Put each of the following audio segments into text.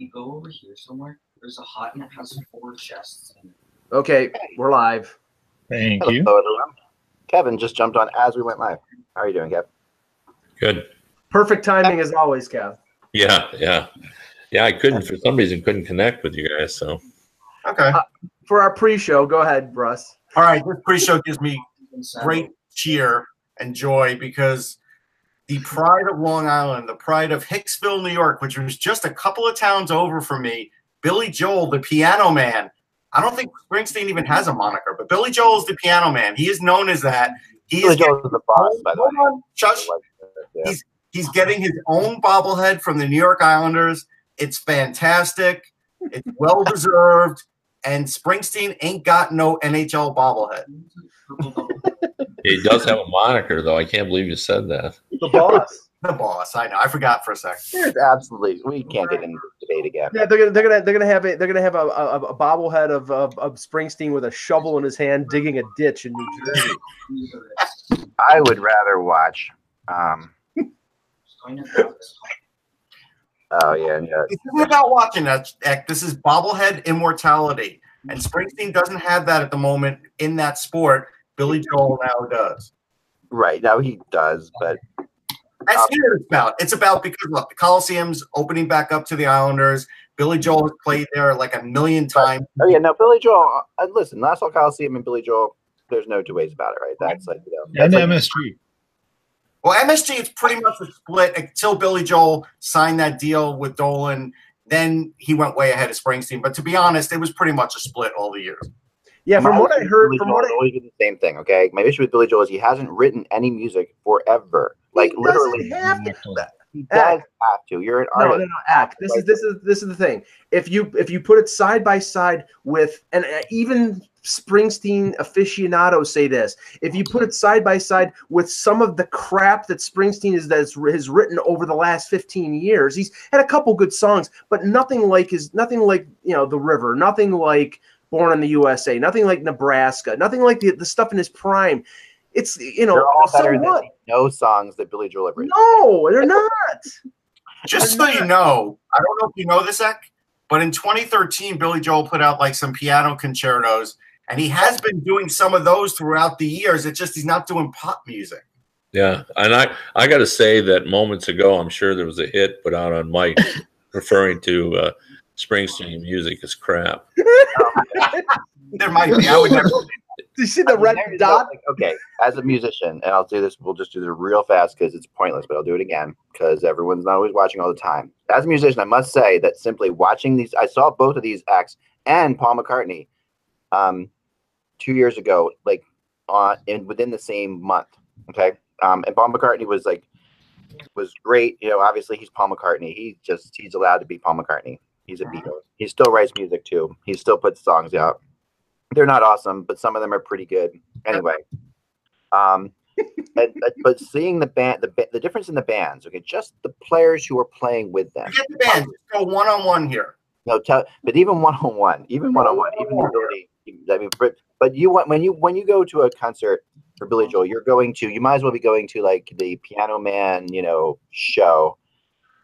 You go over here somewhere. There's a hut and it has four chests in it. Okay, we're live. Thank Hello, you. everyone. Kevin just jumped on as we went live. How are you doing, Kev? Good. Perfect timing as always, Kev. Yeah, yeah, yeah. I couldn't for some reason couldn't connect with you guys. So Okay. Uh, for our pre-show, go ahead, Russ. All right. This pre-show gives me great cheer and joy because the pride of Long Island, the pride of Hicksville, New York, which was just a couple of towns over from me, Billy Joel, the piano man. I don't think Springsteen even has a moniker, but Billy Joel is the piano man. He is known as that. He Billy is Joel is the boss, by the way. Hold on, Shush. Yeah. He's getting his own bobblehead from the New York Islanders. It's fantastic. It's well deserved. And Springsteen ain't got no NHL bobblehead. He does have a moniker, though. I can't believe you said that. The boss. The boss. I know. I forgot for a second. There's absolutely we can't get into this debate again. Yeah, they're gonna they're gonna they're gonna have a they're gonna have a, a, a bobblehead of, of of Springsteen with a shovel in his hand digging a ditch in New Jersey. I would rather watch. Um, oh yeah, yeah. This isn't about watching that. This is bobblehead immortality. And Springsteen doesn't have that at the moment in that sport. Billy Joel now does. Right now he does, but That's what it's about. It's about because look, the Coliseum's opening back up to the Islanders. Billy Joel has played there like a million times. oh yeah, no, Billy Joel. Uh, listen, Nassau Coliseum and Billy Joel. There's no two ways about it, right? That's like you know, And like, MSG. Well, MSG is pretty much a split until Billy Joel signed that deal with Dolan. Then he went way ahead of Springsteen. But to be honest, it was pretty much a split all the years. Yeah, from my what I heard, Billy from Joel what I always been the same thing. Okay, my issue with Billy Joel is he hasn't written any music forever. Like he literally, have to. he does have to. You're an No, artist. no, no, act. This is this is this is the thing. If you if you put it side by side with and uh, even Springsteen aficionados say this. If you put it side by side with some of the crap that Springsteen is that's has written over the last 15 years, he's had a couple good songs, but nothing like his nothing like, you know, The River, nothing like Born in the USA, nothing like Nebraska, nothing like the, the stuff in his prime. It's you know, They're all so better what? than no songs that Billy Joel ever. No, they're not. Just so you know, I don't know if you know this, Ek, but in 2013, Billy Joel put out like some piano concertos, and he has been doing some of those throughout the years. It's just he's not doing pop music. Yeah, and I I got to say that moments ago, I'm sure there was a hit put out on Mike referring to uh, Springsteen music is crap. There might be. I would never. Do you see the I red there dot? Like, okay, as a musician, and I'll do this. We'll just do this real fast because it's pointless, but I'll do it again because everyone's not always watching all the time. As a musician, I must say that simply watching these, I saw both of these acts and Paul McCartney, um, two years ago, like on in within the same month. Okay, um, and Paul McCartney was like was great. You know, obviously he's Paul McCartney. He just he's allowed to be Paul McCartney. He's a Beatles. He still writes music too. He still puts songs out. They're not awesome, but some of them are pretty good. Anyway, um, and, but- but seeing the band, the the difference in the bands. Okay, just the players who are playing with them. Forget the band. Just go one on one here. No, tell, but even one on one, even one on one, even the ability. I mean, but, but you want when you when you go to a concert for Billy Joel, you're going to you might as well be going to like the Piano Man, you know, show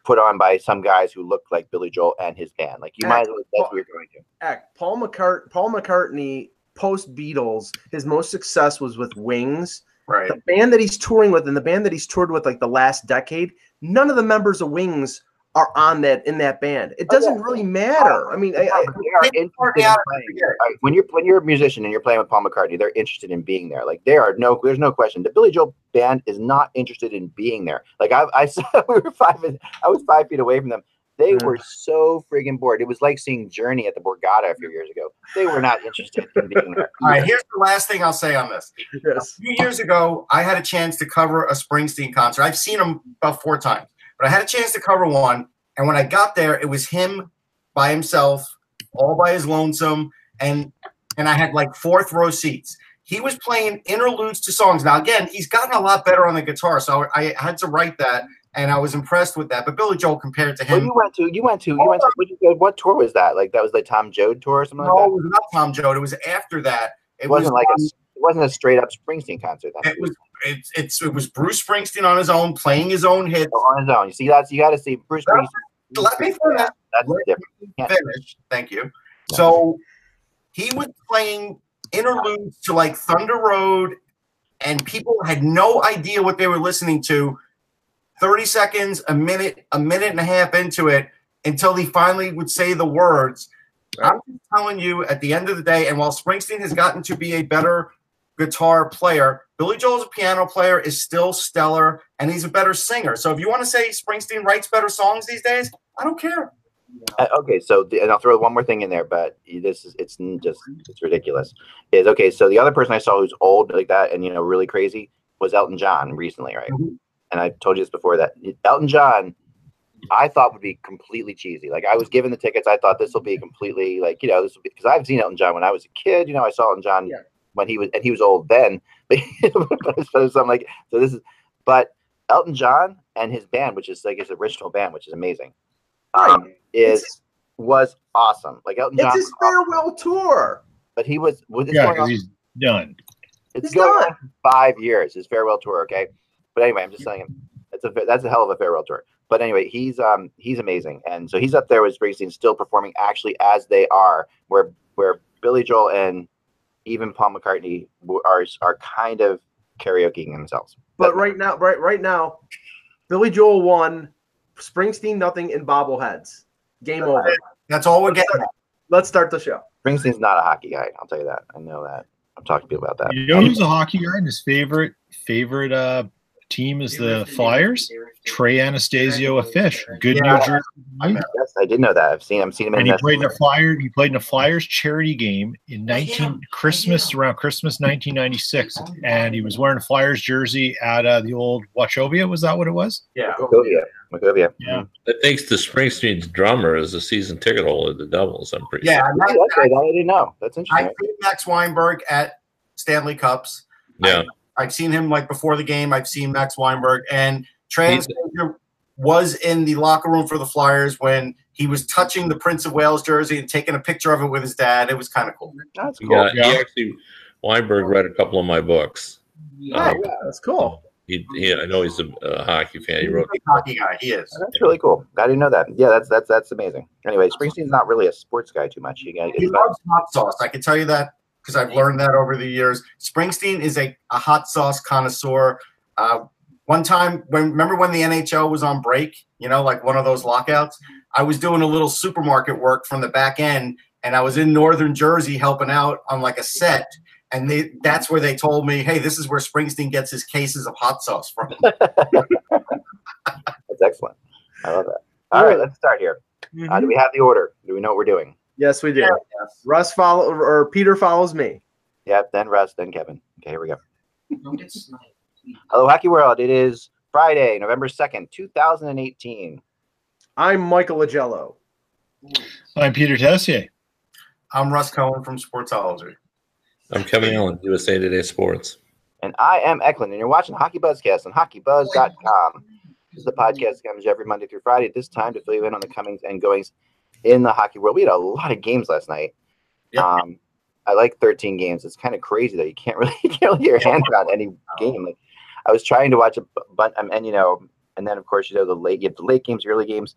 put on by some guys who look like Billy Joel and his band. Like you might as well that's what you're going to. Heck, Paul McCart Paul McCartney post Beatles, his most success was with Wings. Right. The band that he's touring with and the band that he's toured with like the last decade, none of the members of Wings are on that in that band. It doesn't really matter. I mean, I, I, They are Take interested McCartney in out of playing. it, forget it. Right, when you're when you're a musician and you're playing with Paul McCartney, they're interested in being there. Like there are no, there's no question. The Billy Joel band is not interested in being there. Like I, I saw we were five, I was five feet away from them. They Mm. were so friggin' bored. It was like seeing Journey at the Borgata a few years ago. They were not interested in being there. All right. Here's the last thing I'll say on this. A few years ago, I had a chance to cover a Springsteen concert. I've seen him about four times, but I had a chance to cover one. And when I got there, it was him by himself, all by his lonesome, and and I had like fourth row seats. He was playing interludes to songs. Now again, he's gotten a lot better on the guitar, so I had to write that, and I was impressed with that. But Billy Joel compared to him, Well, you went to you went to you went to what, you, what tour was that? Like that was the Tom Joad tour or something no, like it was not Tom Joad. It was after that. It, It wasn't was like a, it wasn't a straight up Springsteen concert. Then. it was it's it's it was Bruce Springsteen on his own, playing his own hits. on his own. You see, that's you got to see Bruce Springsteen. Let me finish. That's different. Yeah. finish. Thank you. So he was playing interludes to like Thunder Road, and people had no idea what they were listening to. 30 seconds, a minute, a minute and a half into it until he finally would say the words. I'm telling you, at the end of the day, and while Springsteen has gotten to be a better guitar player, Billy Joel's a piano player, is still stellar, and he's a better singer. So if you want to say Springsteen writes better songs these days, I don't care. Uh, okay, so the, and I'll throw one more thing in there, but this is it's just it's ridiculous. Is okay. So the other person I saw who's old like that and you know really crazy was Elton John recently, right? Mhm. And I told you this before that Elton John, I thought would be completely cheesy. Like I was given the tickets, I thought this will be completely like you know this will be because I've seen Elton John when I was a kid. You know, I saw Elton John Yeah. When he was and he was old then. so I'm like, so this is, but Elton John and his band, which is like his original band, which is amazing, um, is It's, was awesome. Like Elton John, it's his farewell tour. but he was with Yeah, going because on, he's done. it's he's going done. five years. His farewell tour, okay. But anyway, I'm just saying that's a that's a hell of a farewell tour. But anyway, he's um he's amazing, and so he's up there with Springsteen, still performing actually as they are, where where Billy Joel and even Paul McCartney are are kind of karaokeing themselves. But right now, right right now, Billy Joel won, Springsteen nothing, and bobbleheads. Game over. That's all we're Let's getting. start, let's start the show. Springsteen's not a hockey guy. I'll tell you that. I know that. I've talked to people about that. You know who's a hockey guy and his favorite favorite uh team is the Flyers? Trey Anastasio, a Phish. Good Yeah. New Jersey. I. Yes, I did know that. I've seen. I've seen him in. And he played in a Flyer. He played in a Flyers charity game in nineteen Christmas around Christmas nineteen ninety six, and he was wearing a Flyers jersey at uh, the old Wachovia. Was that what it was? Yeah. Magovia. Magovia. Yeah. That thanks to Springsteen's drummer as a season ticket holder at the Devils. I'm pretty Yeah. sure. and Okay, that- that I didn't know. That's interesting. I've seen Max Weinberg at Stanley Cups. Yeah. I've seen him like before the game. I've seen Max Weinberg and Trey He's- Anastasio was in the locker room for the Flyers when he was touching the Prince of Wales jersey and taking a picture of it with his dad. It was kind of cool. That's He, cool. got, he Yeah. actually Weinberg read a couple of my books. Oh, Um, yeah, that's cool. he, he, I know he's a, a hockey fan. He He's a wrote big hockey guy. He is. That's really cool. I didn't know that. Yeah, that's that's that's amazing. Anyway, Springsteen's not really a sports guy too much. You got He loves hot sauce. I can tell you that because I've learned that over the years. Springsteen is a, a hot sauce connoisseur. Uh, one time, when remember when the NHL was on break, you know, like one of those lockouts, I was doing a little supermarket work from the back end, and I was in northern Jersey helping out on like a set. And they, that's where they told me, hey, this is where Springsteen gets his cases of hot sauce from. that's excellent. I love that. All right, let's start here. Uh, do we have the order? Do we know what we're doing? Yes, we do. Yes. Russ follow or Peter follows me. Yep. Then Russ. Then Kevin. Okay, here we go. Don't get sniped. Hello, Hockey World. It is Friday, November second, two thousand and eighteen. I'm Michael Augello. I'm Peter Tessier. I'm Russ Cohen from Sportsology. I'm Kevin Allen, USA Today Sports. And I am Eklund, and you're watching Hockey Buzzcast on HockeyBuzz.com. This is the podcast that comes every Monday through Friday at this time to fill you in on the comings and goings in the hockey world. We had a lot of games last night. Yep. Um, I like 13 games. It's kind of crazy that you can't really you can't really get your hands around any game. Like I was trying to watch a bunch, um, and you know, and then of course you know the late you have the late games, early games.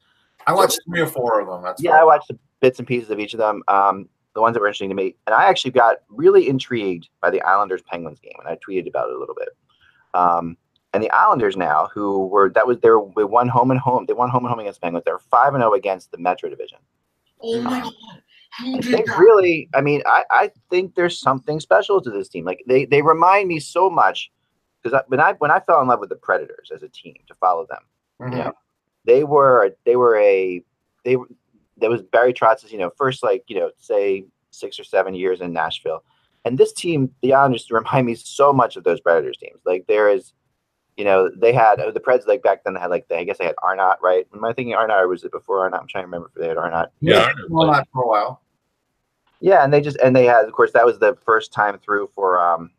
I watched three or four of them. That's Yeah, I watched the bits and pieces of each of them. Um, the ones that were interesting to me, and I actually got really intrigued by the Islanders Penguins game, and I tweeted about it a little bit. Um, and the Islanders now, who were that was their they won home and home, they won home and home against Penguins. They're five and zero against the Metro Division. Oh my god. They really, I mean, I, I think there's something special to this team. Like they they remind me so much because when I when I fell in love with the Predators as a team to follow them, Mhm. Yeah. they were they were a they were that was Barry Trotz's you know first like you know say six or seven years in Nashville, and this team the Islanders remind me so much of those Predators teams. Like there is, you know, they had uh, the Preds like back then they had like they, I guess they had Arnott right. Am I thinking Arnott or was it before Arnott? I'm trying to remember if they had Arnott. Yeah, I know. Well, not for a while. Yeah, and they just and they had of course that was the first time through for um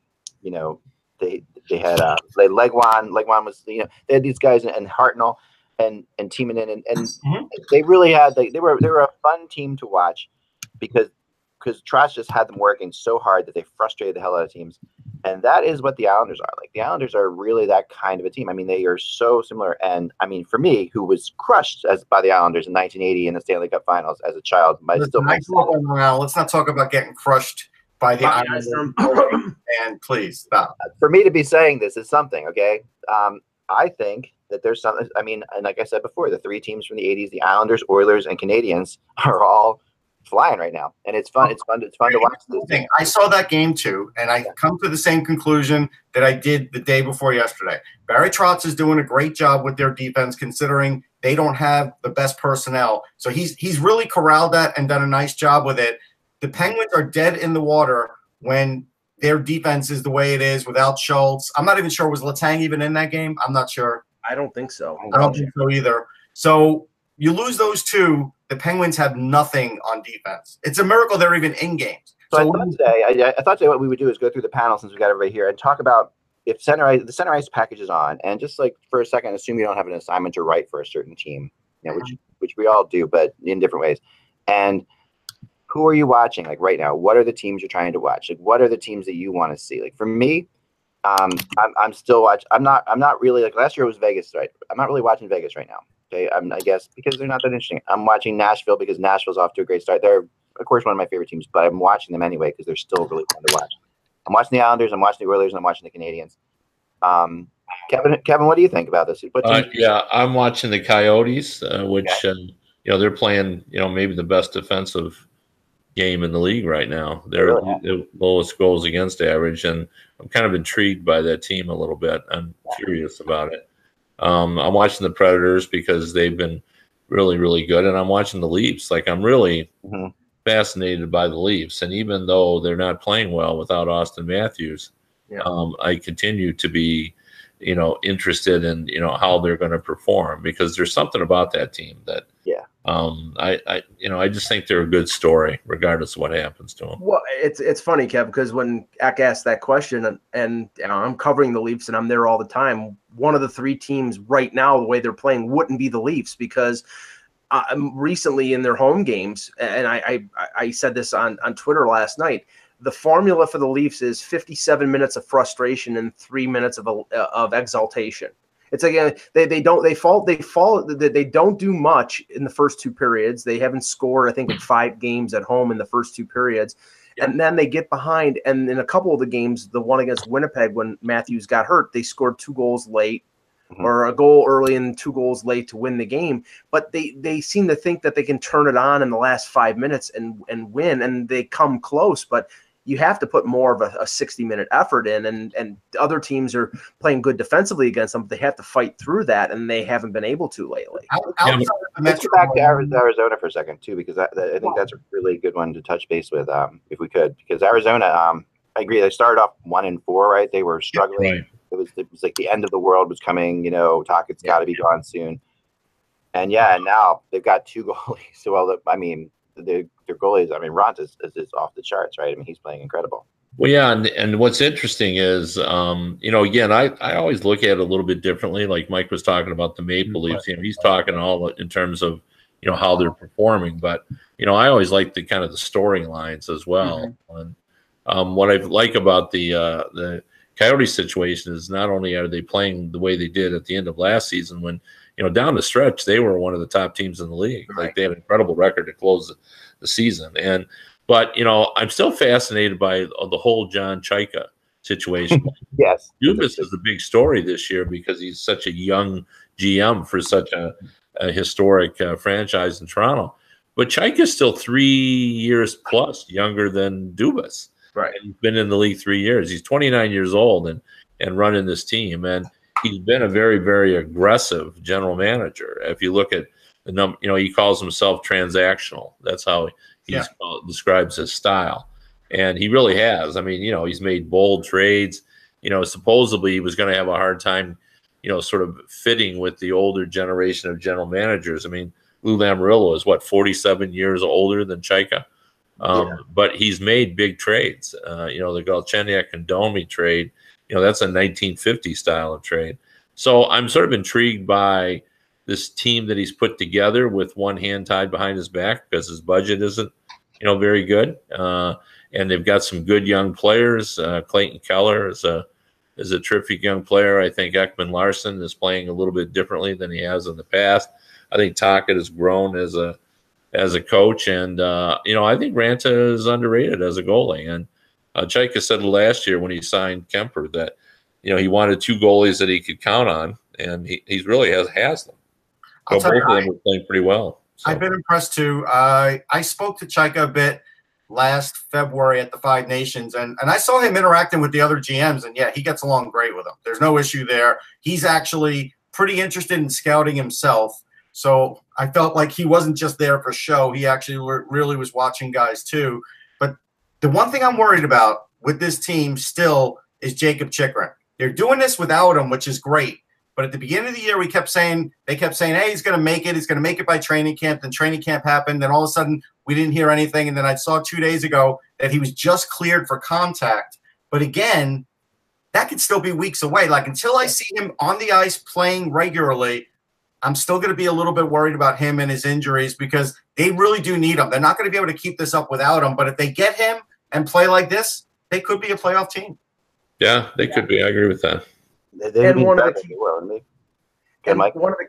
you know they they had uh they Legwand Legwand was you know they had these guys and Hartnell and and Timonen and and Mhm. they really had they, they were they were a fun team to watch because because Trotz just had them working so hard that they frustrated the hell out of teams. And that is what the Islanders are. Like the Islanders are really that kind of a team. I mean, they are so similar. And I mean, for me, who was crushed as by the Islanders in 1980 in the Stanley Cup Finals as a child, but still I grew up on Long Island. Let's not talk about getting crushed by the Bye, Islanders. guys. And please stop. for me to be saying this is something. Okay, um, I think that there's something. I mean, and like I said before, the three teams from the 80s, the Islanders, Oilers, and Canadiens, are all flying right now, and it's fun. It's fun. It's fun to watch this. thing. I saw that game too, and I come to the same conclusion that I did the day before yesterday. Barry Trotz is doing a great job with their defense, considering they don't have the best personnel. So he's he's really corralled that and done a nice job with it. The Penguins are dead in the water when their defense is the way it is without Schultz. I'm not even sure was Letang even in that game. I'm not sure. I don't think so. I don't think so either. So you lose those two, the Penguins have nothing on defense. It's a miracle they're even in games. So, I So thought today, I, I thought today what we would do is go through the panel since we got everybody here and talk about if center ice, the center ice package is on, and just like for a second, assume you don't have an assignment to write for a certain team, you know, uh-huh. which which we all do, but in different ways. And who are you watching like right now? What are the teams you're trying to watch? Like, what are the teams that you want to see? Like for me, um, I'm I'm still watch. I'm not I'm not really like last year was Vegas, right? I'm not really watching Vegas right now. Okay, I'm, I guess because they're not that interesting. I'm watching Nashville because Nashville's off to a great start. They're of course one of my favorite teams, but I'm watching them anyway because they're still really fun to watch. I'm watching the Islanders, I'm watching the Oilers, and I'm watching the Canadiens. Um, Kevin, Kevin, what do you think about this? What Uh, yeah, I'm watching the Coyotes, uh, which uh, you know they're playing. You know, maybe the best defensive game in the league right now. They're Really? the lowest goals against average, and I'm kind of intrigued by that team a little bit. I'm curious about it. Um, I'm watching the Predators because they've been really, really good, and I'm watching the Leafs. Like I'm really Mhm. fascinated by the Leafs, and even though they're not playing well without Auston Matthews, Yeah. um, I continue to be, you know, interested in you know how they're going to perform because there's something about that team that. Um, I, I, you know, I just think they're a good story regardless of what happens to them. Well, it's it's funny, Kev, because when Eck asked that question, and, and I'm covering the Leafs and I'm there all the time. One of the three teams right now, the way they're playing, wouldn't be the Leafs because uh, um, recently in their home games, and I, I I said this on on Twitter last night. The formula for the Leafs is 57 minutes of frustration and three minutes of uh, of exaltation. It's again they, they don't they fall they fall they, they don't do much in the first two periods. They haven't scored I think in five games at home in the first two periods, and then they get behind. And in a couple of the games, the one against Winnipeg when Matthews got hurt, they scored two goals late. Mhm. Or a goal early and two goals late to win the game, but they they seem to think that they can turn it on in the last five minutes and and win, and they come close. But you have to put more of a, a 60 minute effort in and and other teams are playing good defensively against them but they have to fight through that and they haven't been able to lately Out- Yeah, outside of the Let's go back to Arizona for a second too, because that, that- I think that's a really good one to touch base with, um, if we could. Because Arizona, um, I agree, they started off one and four, right? They were struggling. Right. It was it was like the end of the world was coming. You know, Tocchet's got to be gone soon. And yeah, and now they've got two goalies. So well, I mean, the, their goalies. I mean, Ront is, is, is off the charts, right? I mean, he's playing incredible. Well, yeah, and, and what's interesting is, um, you know, again, I, I always look at it a little bit differently. Like Mike was talking about the Maple Leafs, you know, he's talking all in terms of, you know, how they're performing. But you know, I always like the kind of the storylines as well. And um, what I like about the uh, the Coyote situation is not only are they playing the way they did at the end of last season, when you know down the stretch they were one of the top teams in the league. Like they had an incredible record to close the, season, and but you know I'm still fascinated by the whole John Chayka situation. Yes. Dubas is a big story this year because he's such a young GM for such a, a historic uh, franchise in Toronto. But Chayka is still three years plus younger than Dubas. Right. And he's been in the league three years. He's 29 years old and and running this team. And he's been a very, very aggressive general manager. If you look at you know, he calls himself transactional. That's how he Yeah. describes his style. And he really has. I mean, you know, he's made bold trades. You know, supposedly he was going to have a hard time, you know, sort of fitting with the older generation of general managers. I mean, Lou Lamoriello is what 47 years older than Chayka, um, Yeah. but he's made big trades. Uh, you know, the Galchenyuk and Domi trade. You know, that's a 1950 style of trade. So I'm sort of intrigued by this team that he's put together with one hand tied behind his back because his budget isn't you know, very good. Uh, and they've got some good young players. Uh, Clayton Keller is a is a terrific young player. I think Ekman Larsson is playing a little bit differently than he has in the past. I think Tocchet has grown as a as a coach, and uh, you know I think Raanta is underrated as a goalie. And uh, Chayka said last year when he signed Kuemper that you know he wanted two goalies that he could count on, and he, he really has has them. Both of them are playing pretty well. So. I've been impressed too. Uh, I spoke to Chayka a bit last February at the Five Nations, and, and I saw him interacting with the other GMs, and yeah, he gets along great with them. There's no issue there. He's actually pretty interested in scouting himself. So I felt like he wasn't just there for show. He actually were, really was watching guys too. But the one thing I'm worried about with this team still is Jakob Chychrun. They're doing this without him, which is great. But at the beginning of the year, we kept saying they kept saying, "Hey, he's going to make it. He's going to make it by training camp." Then training camp happened. Then all of a sudden, we didn't hear anything. And then I saw two days ago that he was just cleared for contact. But again, that could still be weeks away. Like until I see him on the ice playing regularly, I'm still going to be a little bit worried about him and his injuries because they really do need him. They're not going to be able to keep this up without him. But if they get him and play like this, they could be a playoff team. yeah, they could be. I agree with that. They, they And one of the key- they they? And Mike. one of the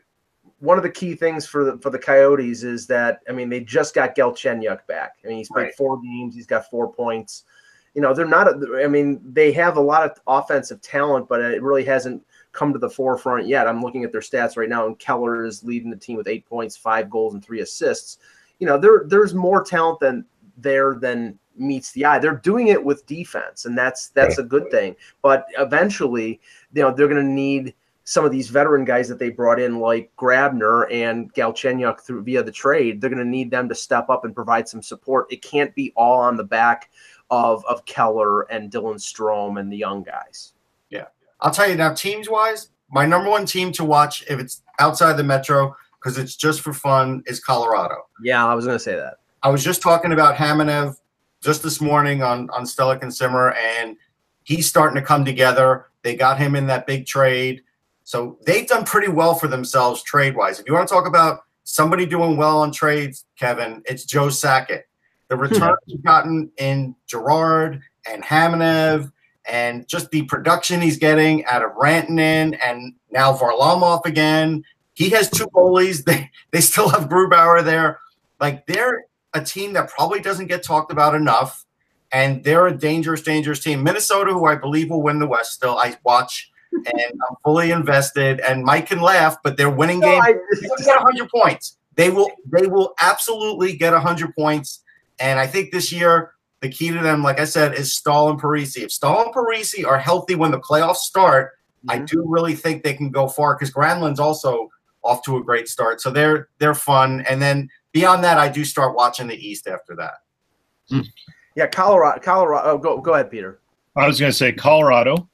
one of the key things for the for the Coyotes is that I mean they just got Galchenyuk back. I mean he's played Right. four games, he's got four points. You know they're not. A, I mean they have a lot of offensive talent, but it really hasn't come to the forefront yet. I'm looking at their stats right now, and Keller is leading the team with eight points, five goals, and three assists. You know there there's more talent than there than meets the eye. They're doing it with defense, and that's that's a good thing. But eventually, you know they're going to need some of these veteran guys that they brought in, like Grabner and Galchenyuk through via the trade, they're going to need them to step up and provide some support. It can't be all on the back of of Keller and Dylan Strome and the young guys. Yeah, I'll tell you now, teams wise, my number one team to watch if it's outside the metro because it's just for fun is Colorado. Yeah, I was going to say that. I was just talking about Kamenev just this morning on on Stellick and Simmer, and he's starting to come together. They got him in that big trade, so they've done pretty well for themselves trade wise. If you want to talk about somebody doing well on trades, Kevin, it's Joe Sakic. The hmm. returns you've gotten in Girard and Kamenev, and just the production he's getting out of Rantanen and now Varlamov again. He has two goalies. They they still have Grubauer there. Like they're a team that probably doesn't get talked about enough, and they're a dangerous, dangerous team. Minnesota, who I believe will win the West, still I watch, and I'm fully invested. And Mike can laugh, but they're winning No, games. They will get 100 points. They will. They will absolutely get 100 points. And I think this year the key to them, like I said, is Staal and Parise. If Staal and Parise are healthy when the playoffs start, I Mhm. do really think they can go far because Granlund's also off to a great start. So they're they're fun. And then beyond that, I do start watching the East after that. yeah, Colorado. Colorado. Oh, go go ahead, Peter. I was going to say Colorado.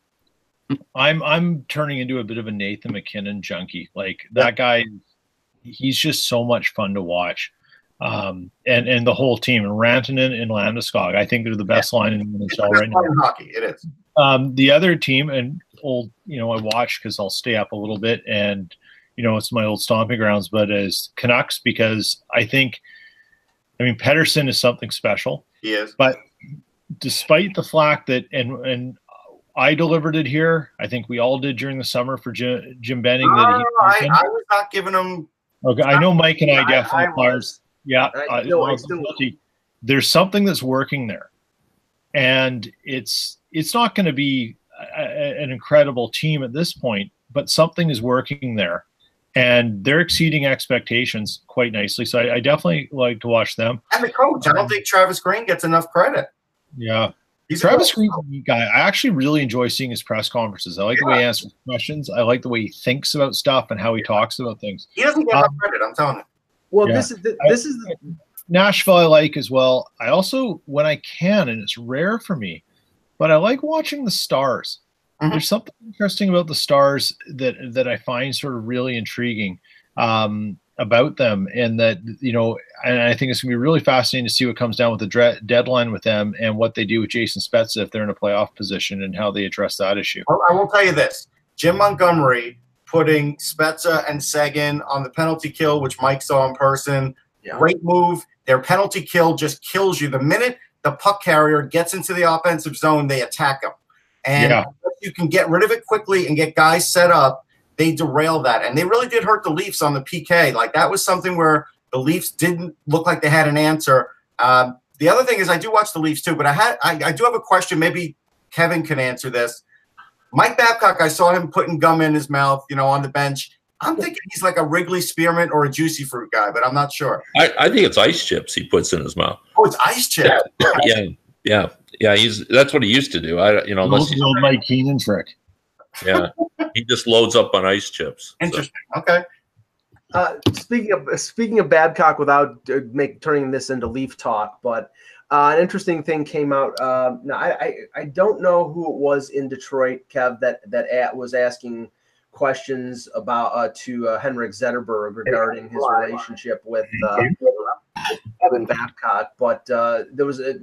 I'm I'm turning into a bit of a Nathan MacKinnon junkie. Like that guy, he's just so much fun to watch. Um, and and the whole team and Rantanen and Landeskog. I think they're the best line in the NHL right now. hockey. It is. Um, the other team and old, you know, I watch because I'll stay up a little bit, and you know, it's my old stomping grounds. But as Canucks, because I think, I mean, Pettersson is something special. He is. But despite the flack that and and I delivered it here, I think we all did during the summer for Jim, Jim Benning. That he, I, I was not giving them. okay, I know Mike and I I- definitely are. Yeah, I- no, I still- there's something that's working there, and it's it's not going to be a- an incredible team at this point, but something is working there, and they're exceeding expectations quite nicely. So I, I definitely like to watch them. And the coach. I don't think Travis Green gets enough credit. Yeah, He's Travis coach. Green's a neat guy. I actually really enjoy seeing his press conferences. I like the way he answers questions. I like the way he thinks about stuff and how he talks about things. He doesn't get Um, enough credit. I'm telling you. Well, Yeah. this is the, this is the, Nashville, I like as well. I also, when I can, and it's rare for me, but I like watching the stars. Mhm. There's something interesting about the stars that that I find sort of really intriguing um, about them, and that you know, and I think it's gonna be really fascinating to see what comes down with the dre- deadline with them and what they do with Jason Spezza if they're in a playoff position and how they address that issue. Well, I will tell you this: Jim Montgomery putting Spezza and Sagan on the penalty kill, which Mike saw in person. Yeah. Great move. Their penalty kill just kills you. The minute the puck carrier gets into the offensive zone, they attack them. And Yeah. You can get rid of it quickly and get guys set up, they derail that. And they really did hurt the Leafs on the PK. Like that was something where the Leafs didn't look like they had an answer. Um, the other thing is I do watch the Leafs too, but I had I, I do have a question. Maybe Kevin can answer this. Mike Babcock, I saw him putting gum in his mouth, you know, on the bench. I'm thinking he's like a Wrigley spearmint or a juicy fruit guy, but I'm not sure. I, I think it's ice chips he puts in his mouth. Oh, it's ice chip. Yeah, yeah, yeah. Yeah, he's that's what he used to do. I you know unless Old, he's, old Mike Keenan trick. yeah, he just loads up on ice chips. So, Interesting. Okay. Uh, speaking of speaking of Babcock, without uh, make turning this into Leaf talk, but uh, an interesting thing came out. Um, now I, I I don't know who it was in Detroit, Kev, that that at, was asking questions about uh, to uh, Henrik Zetterberg regarding his relationship with uh, Kevin, Babcock, but uh, there was a,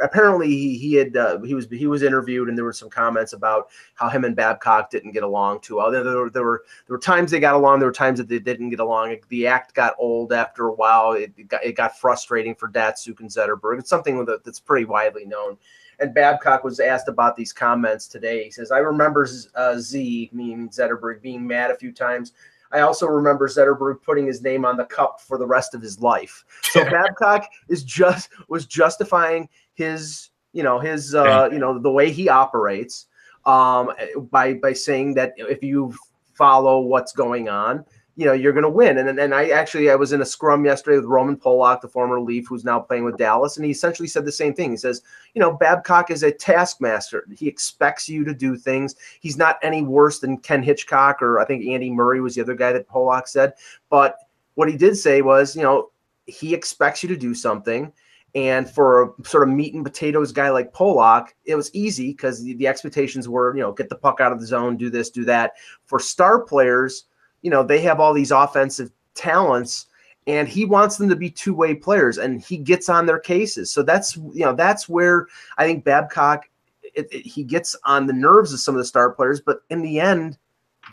apparently he, he had uh, he was he was interviewed and there were some comments about how him and Babcock didn't get along too well. There, were, there were there were times they got along, there were times that they didn't get along. The act got old after a while. It, it got it got frustrating for Datsyuk and Zetterberg. It's something that's pretty widely known. And Babcock was asked about these comments today. He says, "I remember uh, Z, meaning Zetterberg, being mad a few times." I also remember Zetterberg putting his name on the cup for the rest of his life. So Babcock is just was justifying his, you know, his, uh, you know, the way he operates um, by by saying that if you follow what's going on, you know, you're going to win. And and I actually I was in a scrum yesterday with Roman Polak, the former Leaf, who's now playing with Dallas, and he essentially said the same thing. He says, you know, Babcock is a taskmaster. He expects you to do things. He's not any worse than Ken Hitchcock or I think Andy Murray was the other guy that Polak said. But what he did say was, you know, he expects you to do something. And for a sort of meat and potatoes guy like Polak, it was easy because the, the expectations were, you know, get the puck out of the zone, do this, do that. For star players, you know, they have all these offensive talents and he wants them to be two-way players and he gets on their cases. So that's, you know, that's where I think Babcock it, it, he gets on the nerves of some of the star players, but in the end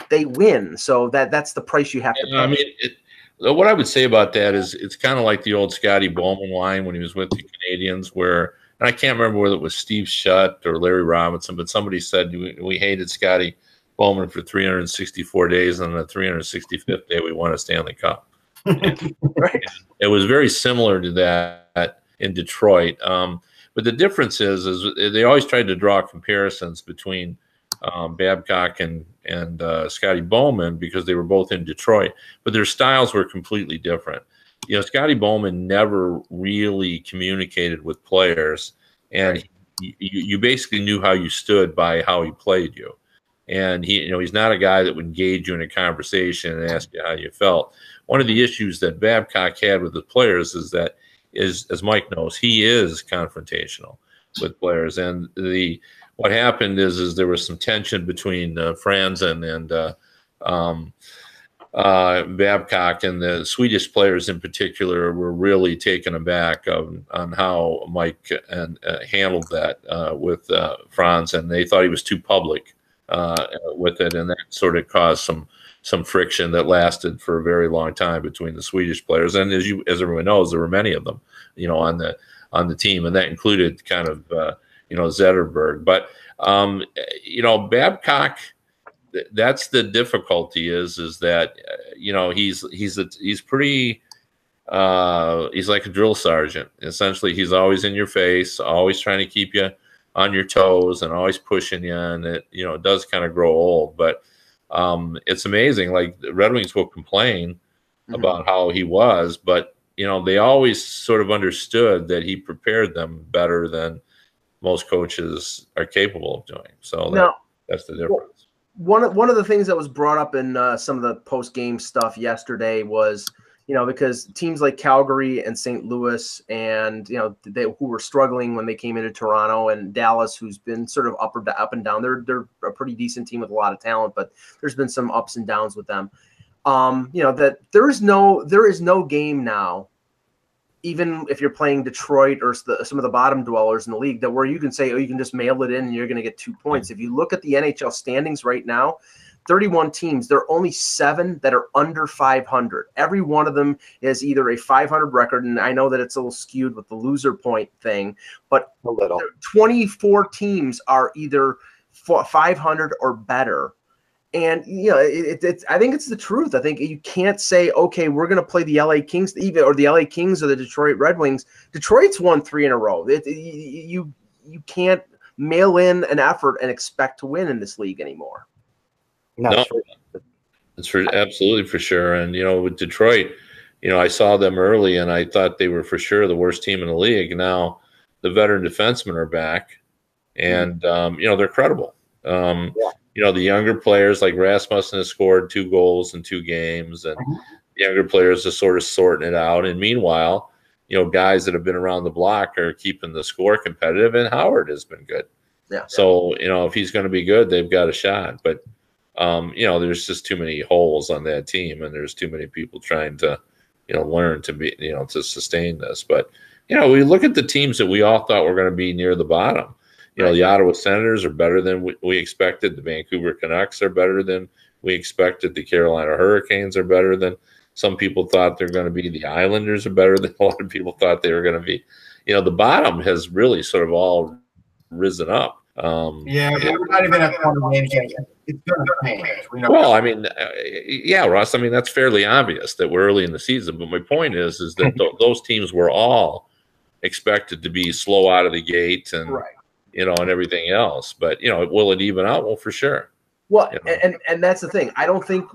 they win. So that that's the price you have to pay. I mean, it, what I would say about that is it's kind of like the old Scotty Bowman line when he was with the Canadiens, where and I can't remember whether it was Steve Shutt or Larry Robinson, but somebody said we, we hated Scotty Bowman for 364 days, and on the 365th day we won a Stanley Cup. right. It was very similar to that in Detroit. Um, but the difference is, is they always tried to draw comparisons between um, Babcock and and uh, Scotty Bowman because they were both in Detroit, but their styles were completely different. You know, Scotty Bowman never really communicated with players, and you, you basically knew how you stood by how he played you. And he, you know, he's not a guy that would engage you in a conversation and ask you how you felt. One of the issues that Babcock had with the players is that, is as Mike knows, he is confrontational with players, and the what happened is is there was some tension between uh, Franzen and uh, um, uh, Babcock, and the Swedish players in particular were really taken aback of, on how Mike and uh, handled that uh, with uh, Franz, and they thought he was too public uh, with it, and that sort of caused some some friction that lasted for a very long time between the Swedish players, and as you as everyone knows, there were many of them, you know, on the on the team, and that included kind of you know Zetterberg. But um, you know Babcock, th- that's the difficulty is is that uh, you know he's he's a, he's pretty uh, he's like a drill sergeant. Essentially, he's always in your face, always trying to keep you on your toes, and always pushing you. And it you know it does kind of grow old, but um, it's amazing. Like the Red Wings will complain mm-hmm. about how he was, but you know they always sort of understood that he prepared them better than most coaches are capable of doing. So that, now, that's the difference. One of, one of the things that was brought up in uh, some of the post game stuff yesterday was, you know, because teams like Calgary and St. Louis and you know they who were struggling when they came into Toronto and Dallas, who's been sort of up or up and down. They're they're a pretty decent team with a lot of talent, but there's been some ups and downs with them. Um, you know that there is no there is no game now even if you're playing Detroit or the, some of the bottom dwellers in the league, that where you can say, oh, you can just mail it in and you're going to get two points. If you look at the NHL standings right now, 31 teams, there are only seven that are under 500. Every one of them is either a 500 record, and I know that it's a little skewed with the loser point thing, but A little. 24 teams are either 500 or better. And you know, it, it, it's I think it's the truth. I think you can't say, okay, we're going to play the LA Kings, even or the LA Kings or the Detroit Red Wings. Detroit's won three in a row. It, you you can't mail in an effort and expect to win in this league anymore. No, No. sure. It's for absolutely for sure. And you know, with Detroit, you know, I saw them early and I thought they were for sure the worst team in the league. Now the veteran defensemen are back, and um, you know they're credible. Um, Yeah. You know, the younger players like Rasmussen has scored two goals in two games, and Mhm. the younger players are sort of sorting it out. And meanwhile, you know, guys that have been around the block are keeping the score competitive, and Howard has been good. Yeah. So you know, if he's going to be good, they've got a shot. But um, you know, there's just too many holes on that team, and there's too many people trying to, you know, learn to be, you know, to sustain this. But you know, we look at the teams that we all thought were going to be near the bottom. You know, the Ottawa Senators are better than we, we expected. The Vancouver Canucks are better than we expected. The Carolina Hurricanes are better than some people thought they're going to be. The Islanders are better than a lot of people thought they were going to be. You know, the bottom has really sort of all risen up. Um, Yeah, we're not even at 20 games yet. It's going to change. We know Well, I mean, uh, yeah, Russ. I mean, that's fairly obvious that we're early in the season. But my point is, is that th- those teams were all expected to be slow out of the gate, and Right. you know, and everything else. But you know, will it even out? Well, for sure. Well, You know? and and that's the thing. I don't think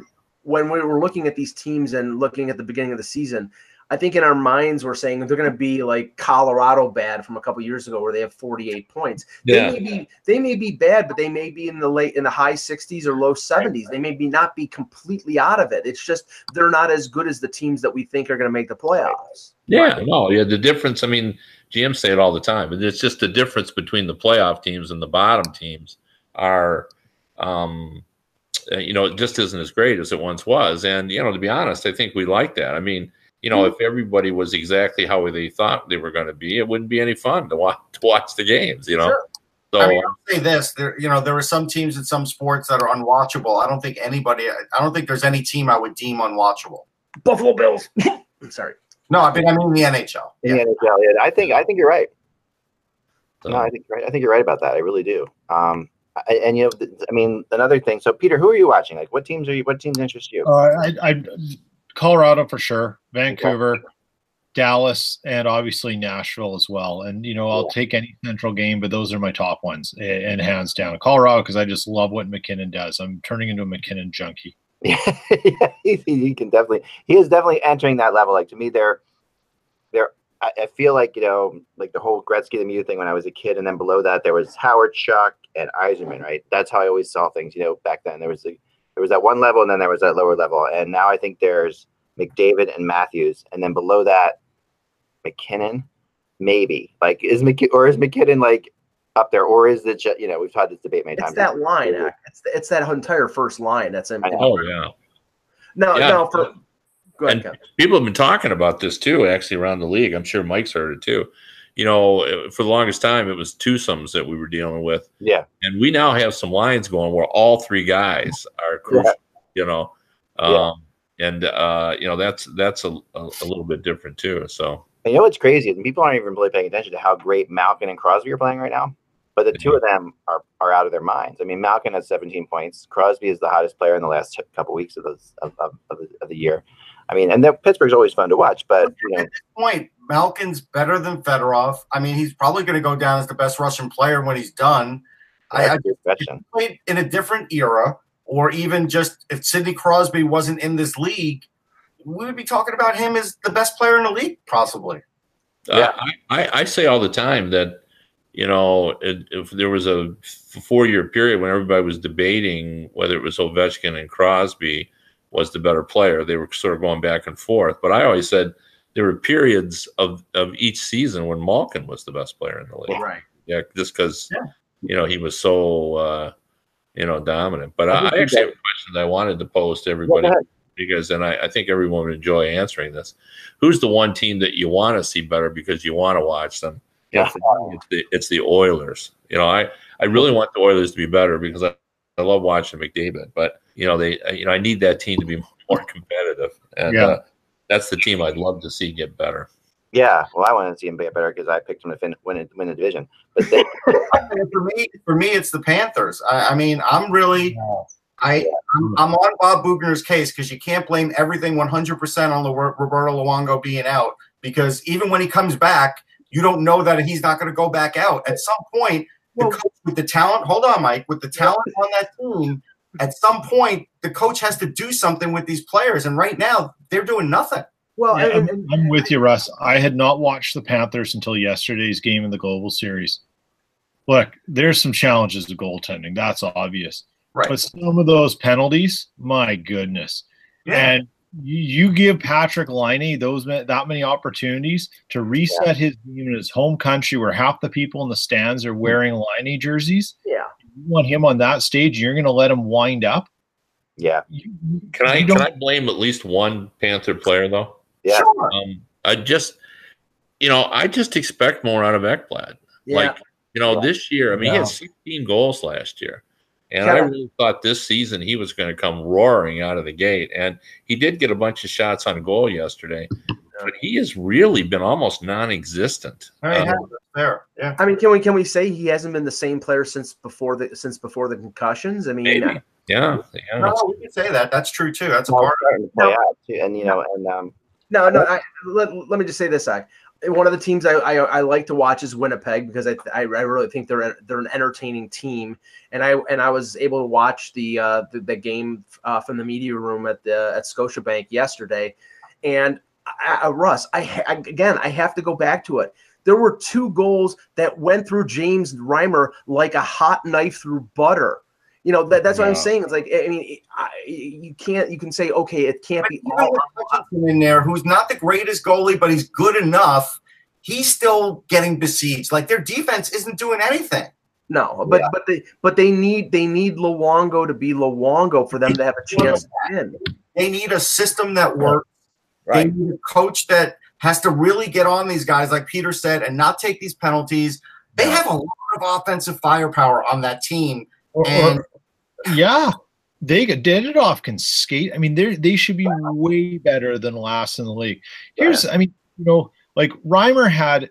when we were looking at these teams and looking at the beginning of the season, I think in our minds we're saying they're going to be like Colorado bad from a couple years ago, where they have 48 points. Yeah. They may be they may be bad, but they may be in the late in the high 60s or low 70s. They may be not be completely out of it. It's just they're not as good as the teams that we think are going to make the playoffs. Yeah, no, yeah. The difference. I mean, GMs say it all the time, and it's just the difference between the playoff teams and the bottom teams are, um, you know, it just isn't as great as it once was. And you know, to be honest, I think we like that. I mean, you know, if everybody was exactly how they thought they were going to be, it wouldn't be any fun to watch to watch the games. You know, Sure. so I mean, I'll say this: there, you know, there are some teams in some sports that are unwatchable. I don't think anybody. I don't think there's any team I would deem unwatchable. Buffalo Bills. Sorry. No, I mean, I mean the NHL. In Yeah. the NHL, yeah, I think I think you're right. so- No, I think you're right. I think you're right about that. I really do. Um, I, and you know, I mean, another thing. So, Peter, who are you watching? Like, what teams are you? What teams interest you? Uh, I, I, Colorado for sure, Vancouver, Dallas, and obviously Nashville as well. And you know, I'll take any Central game, but those are my top ones, and hands down Colorado because I just love what MacKinnon does. I'm turning into a MacKinnon junkie. yeah, he, he can definitely. He is definitely entering that level. Like to me, they're they're. I, I feel like you know, like the whole Gretzky Lemieux thing when I was a kid, and then below that there was Hawerchuk and Yzerman. Right, that's how I always saw things. You know, back then there was the there was that one level, and then there was that lower level, and now I think there's McDavid and Matthews, and then below that, MacKinnon, maybe. Like is McK or is MacKinnon like up there, or is it? ju- You know, we've had this debate many times. It's times. that line. Ak. It's it's that entire first line that's in. I know. oh yeah. Now, Yeah. now for go ahead, And- Kevin. people have been talking about this too, actually around the league. I'm sure Mike's heard it too. You know, for the longest time, it was twosomes that we were dealing with, Yeah, and we now have some lines going where all three guys are crucial. You know, um, and uh, you know that's that's a, a, a little bit different too. So you know what's crazy? is People aren't even really paying attention to how great Malkin and Crosby are playing right now. But the two of them are, are out of their minds. I mean, Malkin has 17 points. Crosby is the hottest player in the last couple weeks of, those, of, of, of, the, of the year. I mean, and the, Pittsburgh's always fun to watch, but you know, Point: Malkin's better than Fedorov. I mean, he's probably going to go down as the best Russian player when he's done. I, I that's a good question. played in a different era, or even just if Sidney Crosby wasn't in this league, we would be talking about him as the best player in the league, possibly. Yeah. I, I, I say all the time that you know it, if there was a four year period when everybody was debating whether it was Ovechkin and Crosby was the better player, they were sort of going back and forth. But I always said there were periods of, of each season when Malkin was the best player in the league. Right. Yeah, just because Yeah. you know he was so uh, you know dominant. But I I, actually got- have a question that I wanted to pose to everybody because and I, I think everyone would enjoy answering this. Who's the one team that you want to see better because you want to watch them? Yeah. It's the it's the Oilers. You know, I I really want the Oilers to be better because I, I love watching McDavid, but you know they you know I need that team to be more competitive, and Yeah. uh, that's the team I'd love to see get better. Yeah, well, I want to see him get better because I picked him to fin- win, it- win the division. But they, for me, for me, it's the Panthers. I, I mean, I'm really, I, I'm, mm-hmm. I'm on Bob Boughner's case because you can't blame everything 100% on the Roberto Luongo being out because even when he comes back, you don't know that he's not going to go back out. At some point, the coach with the talent, hold on, Mike, with the talent on that team, at some point, the coach has to do something with these players. And right now, they're doing nothing. Well, Yeah, and, I'm, and, I'm with you, Russ. I had not watched the Panthers until yesterday's game in the Global Series. Look, there's some challenges to goaltending. That's obvious. Right. But some of those penalties, my goodness. Yeah. And you, you give Patrik Laine those that many opportunities to reset his team in his home country, where half the people in the stands are wearing Laine jerseys. yeah. You want him on that stage, you're going to let him wind up. yeah, You, Can I can I blame at least one Panther player though? Yeah. Sure. Um, I just you know I just expect more out of Ekblad. Yeah. Like you know Yeah. this year, I mean he had 16 goals last year. And I really thought this season he was going to come roaring out of the gate. And he did get a bunch of shots on goal yesterday, but he has really been almost non existent. I mean, Um, there. Yeah. I mean, can we can we say he hasn't been the same player since before the since before the concussions? I mean, maybe. uh, Yeah. yeah. No, we can say that. That's true too. That's a part of it. to too, and you know, and um, no, no. I, let, let me just say this, I one of the teams I, I, I like to watch is Winnipeg because I, I, I really think they're they're an entertaining team, and I and I was able to watch the uh, the, the game uh, from the media room at the at Scotiabank yesterday, and I, Russ, I, I again I have to go back to it. There were two goals that went through James Reimer like a hot knife through butter. You know that, that's what I'm saying. It's like I mean, I, you can't you can say okay, it can't be Even all with Hutchinson in there, who's not the greatest goalie, but he's good enough. He's still getting besieged. Like their defense isn't doing anything. No, but but they but they need they need Luongo to be Luongo for them to have a chance to win. They need a system that works. Right. They need a coach that has to really get on these guys, like Peter said, and not take these penalties. They have a lot of offensive firepower on that team. And Yeah, they Davidoff can skate. I mean, they they should be way better than last in the league. Here's, I mean, you know, like Reimer had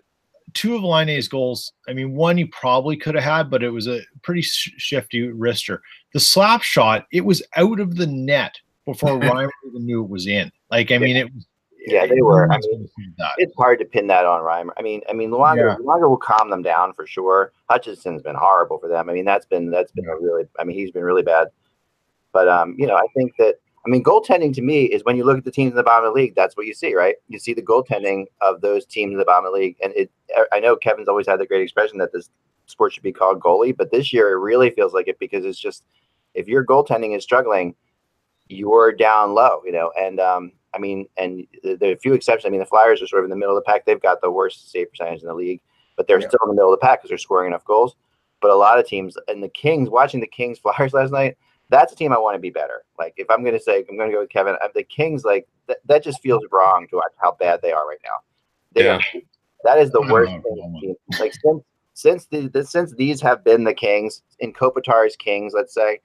two of Laine's goals. I mean, one he probably could have had, but it was a pretty sh- shifty wrister. The slap shot, it was out of the net before Reimer even knew it was in. Like, I mean, it was. Yeah, they were. I mean, gonna see that. it's hard to pin that on Reimer. I mean, I mean, Luongo, Yeah. Luongo will calm them down for sure. Hutchinson's been horrible for them. I mean, that's been that's been a really. I mean, he's been really bad. But um, you know, I think that I mean, goaltending to me is when you look at the teams in the bottom of the league, that's what you see, right? You see the goaltending of those teams in the bottom of the league, and it. I know Kevin's always had the great expression that this sport should be called goalie, but this year it really feels like it because it's just if your goaltending is struggling, you're down low, you know, and um, I mean, and th- there are a few exceptions. I mean, the Flyers are sort of in the middle of the pack. They've got the worst save percentage in the league, but they're Yeah. still in the middle of the pack because they're scoring enough goals. But a lot of teams, and the Kings, watching the Kings Flyers last night, that's a team I want to be better. Like, if I'm going to say, I'm going to go with Kevin, uh, the Kings, like, th- that just feels wrong to watch how bad they are right now. They Yeah. are- that is the worst thing. Team. Like, since, since, the, the, since these have been the Kings, in Kopitar's Kings, let's say,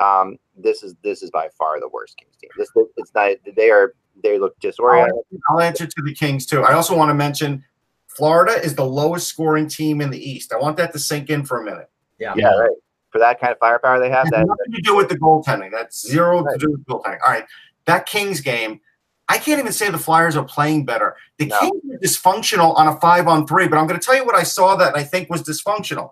um, this is this is by far the worst Kings team. This it's not. They are they look disoriented. I'll answer to the Kings too. I also want to mention Florida is the lowest scoring team in the East. I want that to sink in for a minute. Yeah. Yeah, right. For that kind of firepower they have, that nothing to do with the goaltending. That's zero Right. to do with goaltending. All right. That Kings game, I can't even say the Flyers are playing better. The No. Kings are dysfunctional on a five on three, but I'm going to tell you what I saw that I think was dysfunctional.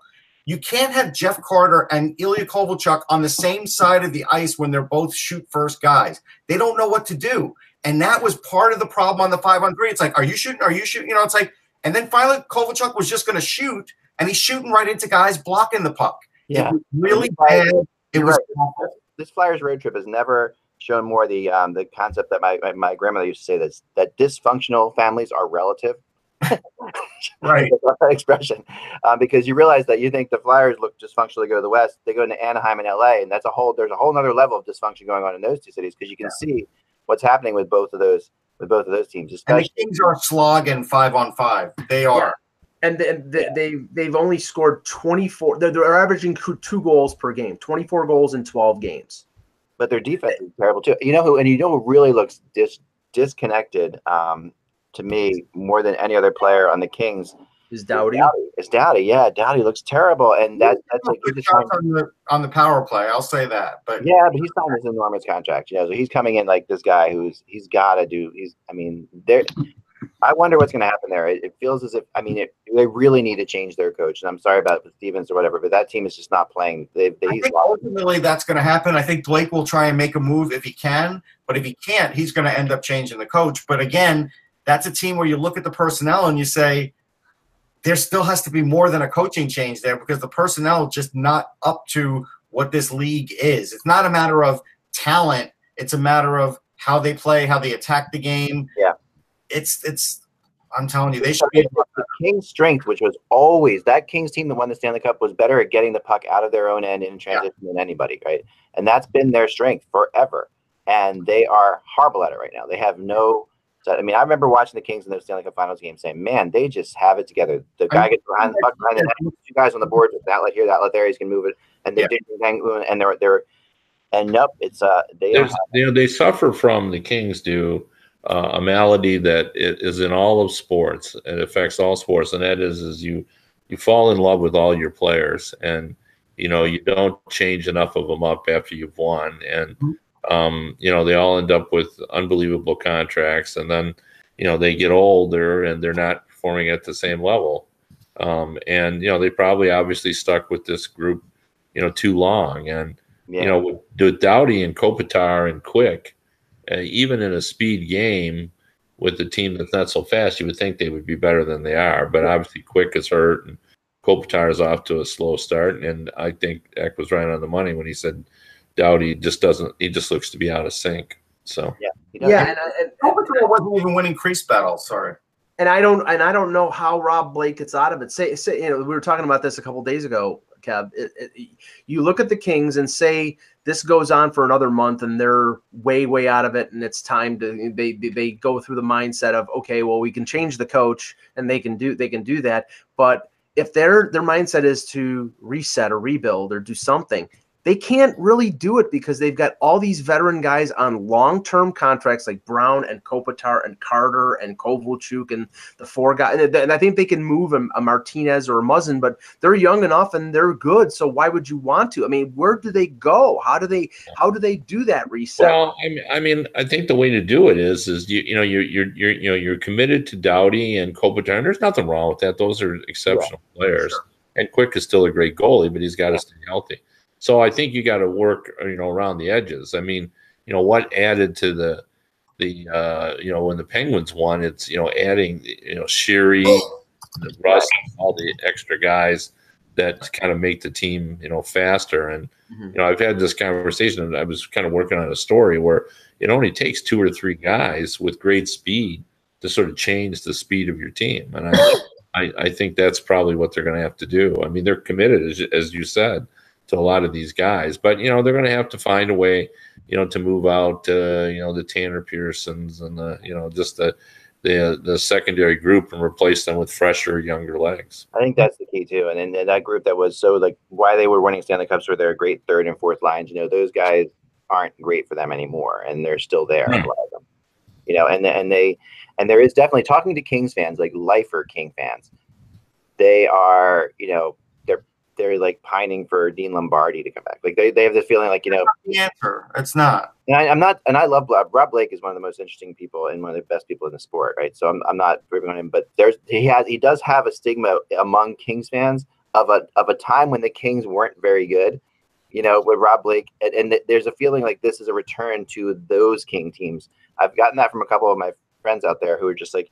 You can't have Jeff Carter and Ilya Kovalchuk on the same side of the ice when they're both shoot first guys. They don't know what to do. And that was part of the problem on the five on three. It's like, are you shooting? Are you shooting? You know, it's like, and then finally Kovalchuk was just going to shoot, and he's shooting right into guys blocking the puck. yeah. It was really bad. It was right. This Flyers road trip has never shown more the um, the concept that my, my, my grandmother used to say that that dysfunctional families are relative. right. that expression, um, because you realize that you think the Flyers look dysfunctional to go to the West, they go into Anaheim and LA, and that's a whole there's a whole other level of dysfunction going on in those two cities because you can see what's happening with both of those with both of those teams, And the especially. Kings are slogging five on five. They are. And they, they, they they've only scored 24 they're, they're averaging two two goals per game 24 goals in 12 games but their defense is terrible too. You know who, and you know who really looks dis, disconnected um, to me more than any other player on the Kings Is Doughty? It's Doughty. Yeah, Doughty looks terrible, and that that's like Good shots on the on the power play. I'll say that. But yeah, but he's signed this enormous contract. You know, so he's coming in like this guy who's he's got to do. He's. I mean, there. I wonder what's going to happen there. It, it feels as if I mean, it, they really need to change their coach. And I'm sorry about Stevens or whatever, but that team is just not playing. They, they, I he's think ultimately that's going to happen. I think Blake will try and make a move if he can, but if he can't, he's going to end up changing the coach. But again, that's a team where you look at the personnel and you say there still has to be more than a coaching change there because the personnel just not up to what this league is. It's not a matter of talent; it's a matter of how they play, how they attack the game. Yeah. it's it's. I'm telling you, they should be. the Kings' strength, which was always that Kings team that won the Stanley Cup, was better at getting the puck out of their own end in transition than anybody, right? And that's been their strength forever. And they are horrible at it right now. They have no. So, I mean, I remember watching the Kings in those Stanley Cup Finals game, saying, "Man, they just have it together." The guy gets behind the puck, behind the net, two guys on the board, that outlet here, outlet there, he's gonna move it, and they're Yeah. and they're they're and nope, it's uh they you know, they suffer from the Kings do uh, a malady that is in all of sports. It affects all sports, and that is, is you you fall in love with all your players, and you know you don't change enough of them up after you've won, and um, you know they all end up with unbelievable contracts, and then you know they get older and they're not performing at the same level, um, and you know they probably obviously stuck with this group, you know, too long, and yeah. you know, with, with Doughty and Kopitar and Quick, uh, even in a speed game with a team that's not so fast, you would think they would be better than they are. But obviously, Quick is hurt and Kopitar is off to a slow start. And I think Eck was right on the money when he said Doughty just doesn't, he just looks to be out of sync. So, yeah. Yeah, and, uh, and, Kopitar wasn't even winning crease battles. Sorry. and I don't and I don't know how Rob Blake gets out of it. Say, say you know, we were talking about this a couple days ago, Kev. It, it, you look at the Kings and say this goes on for another month, and they're way, way out of it, and it's time to they they, they go through the mindset of okay, well, we can change the coach, and they can do they can do that, but if their their mindset is to reset or rebuild or do something, they can't really do it because they've got all these veteran guys on long-term contracts like Brown and Kopitar and Carter and Kovalchuk and the four guys. And, I think they can move a, a Martinez or a Muzzin, but they're young enough and they're good. So why would you want to? I mean, where do they go? How do they how do they do that reset? well, I mean, I mean, I think the way to do it is, is you, you know, you're, you're, you're, you know, you're committed to Doughty and Kopitar. And there's nothing wrong with that. Those are exceptional players. Sure. And Quick is still a great goalie, but he's got to stay healthy. So I think you got to work, you know, around the edges. I mean, you know, what added to the the uh, you know when the Penguins won, it's you know adding you know Sheary, the Russ, all the extra guys that kind of make the team you know faster. And Mhm. you know, I've had this conversation, and I was kind of working on a story where it only takes two or three guys with great speed to sort of change the speed of your team. And I, I, I think that's probably what they're going to have to do. I mean, they're committed, as, as you said, to a lot of these guys, but you know, they're going to have to find a way, you know, to move out, uh, you know, the Tanner Pearsons and the, you know, just the, the, the secondary group and replace them with fresher, younger legs. I think that's the key too. And then that group that was so like why they were winning Stanley Cups were their great third and fourth lines. You know, those guys aren't great for them anymore, and they're still there. a lot of them. You know, and and they and there is definitely talking to Kings fans, like lifer King fans. They are, you know, they're like pining for Dean Lombardi to come back. Like they, they have this feeling like you know, The answer. It's not. and I, I'm not, and I love Rob. Rob Blake is one of the most interesting people and one of the best people in the sport, right? So I'm, I'm not ripping on him, but there's he has he does have a stigma among Kings fans of a of a time when the Kings weren't very good, you know, with Rob Blake, and, and there's a feeling like this is a return to those King teams. I've gotten that from a couple of my friends out there who are just like,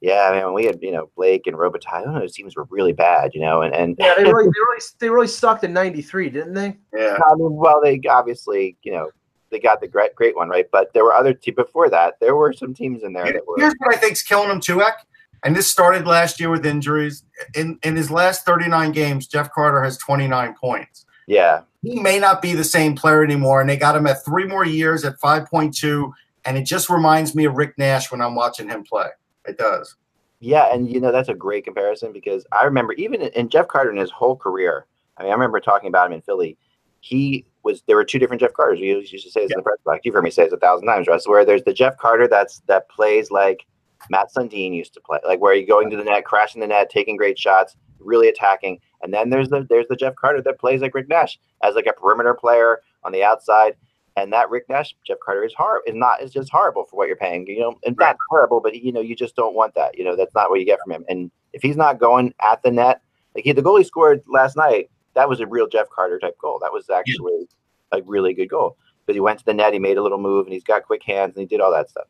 yeah, man, we had you know Blake and Robitaille. Oh, those teams were really bad, you know, and and Yeah, they really, they really, they really sucked in '93, didn't they? Yeah. I mean, well, they obviously, you know, they got the great, great one, right? But there were other teams before that. There were some teams in there that were. Here's what I think's killing him too, Eck. And this started last year with injuries. In in his last 39 games, Jeff Carter has 29 points. Yeah, He may not be the same player anymore, and they got him at three more years at 5.2. And it just reminds me of Rick Nash when I'm watching him play. It does. yeah, and you know that's a great comparison because I remember even in, Jeff Carter in his whole career. I mean, I remember talking about him in Philly. He was there were two different Jeff Carters. You used to say this in the press box. You've heard me say this a thousand times, Russ. Where there's the Jeff Carter that's that plays like Mats Sundin used to play, like where you're going to the net, crashing the net, taking great shots, really attacking. And then there's the there's the Jeff Carter that plays like Rick Nash as like a perimeter player on the outside. And that Rick Nash, Jeff Carter is hard is not is just horrible for what you're paying. You know, and Right. not horrible, but you know, you just don't want that. You know, that's not what you get from him. And if he's not going at the net, like he, the goal he scored last night, that was a real Jeff Carter type goal. That was actually a really good goal because he went to the net, he made a little move, and he's got quick hands, and he did all that stuff.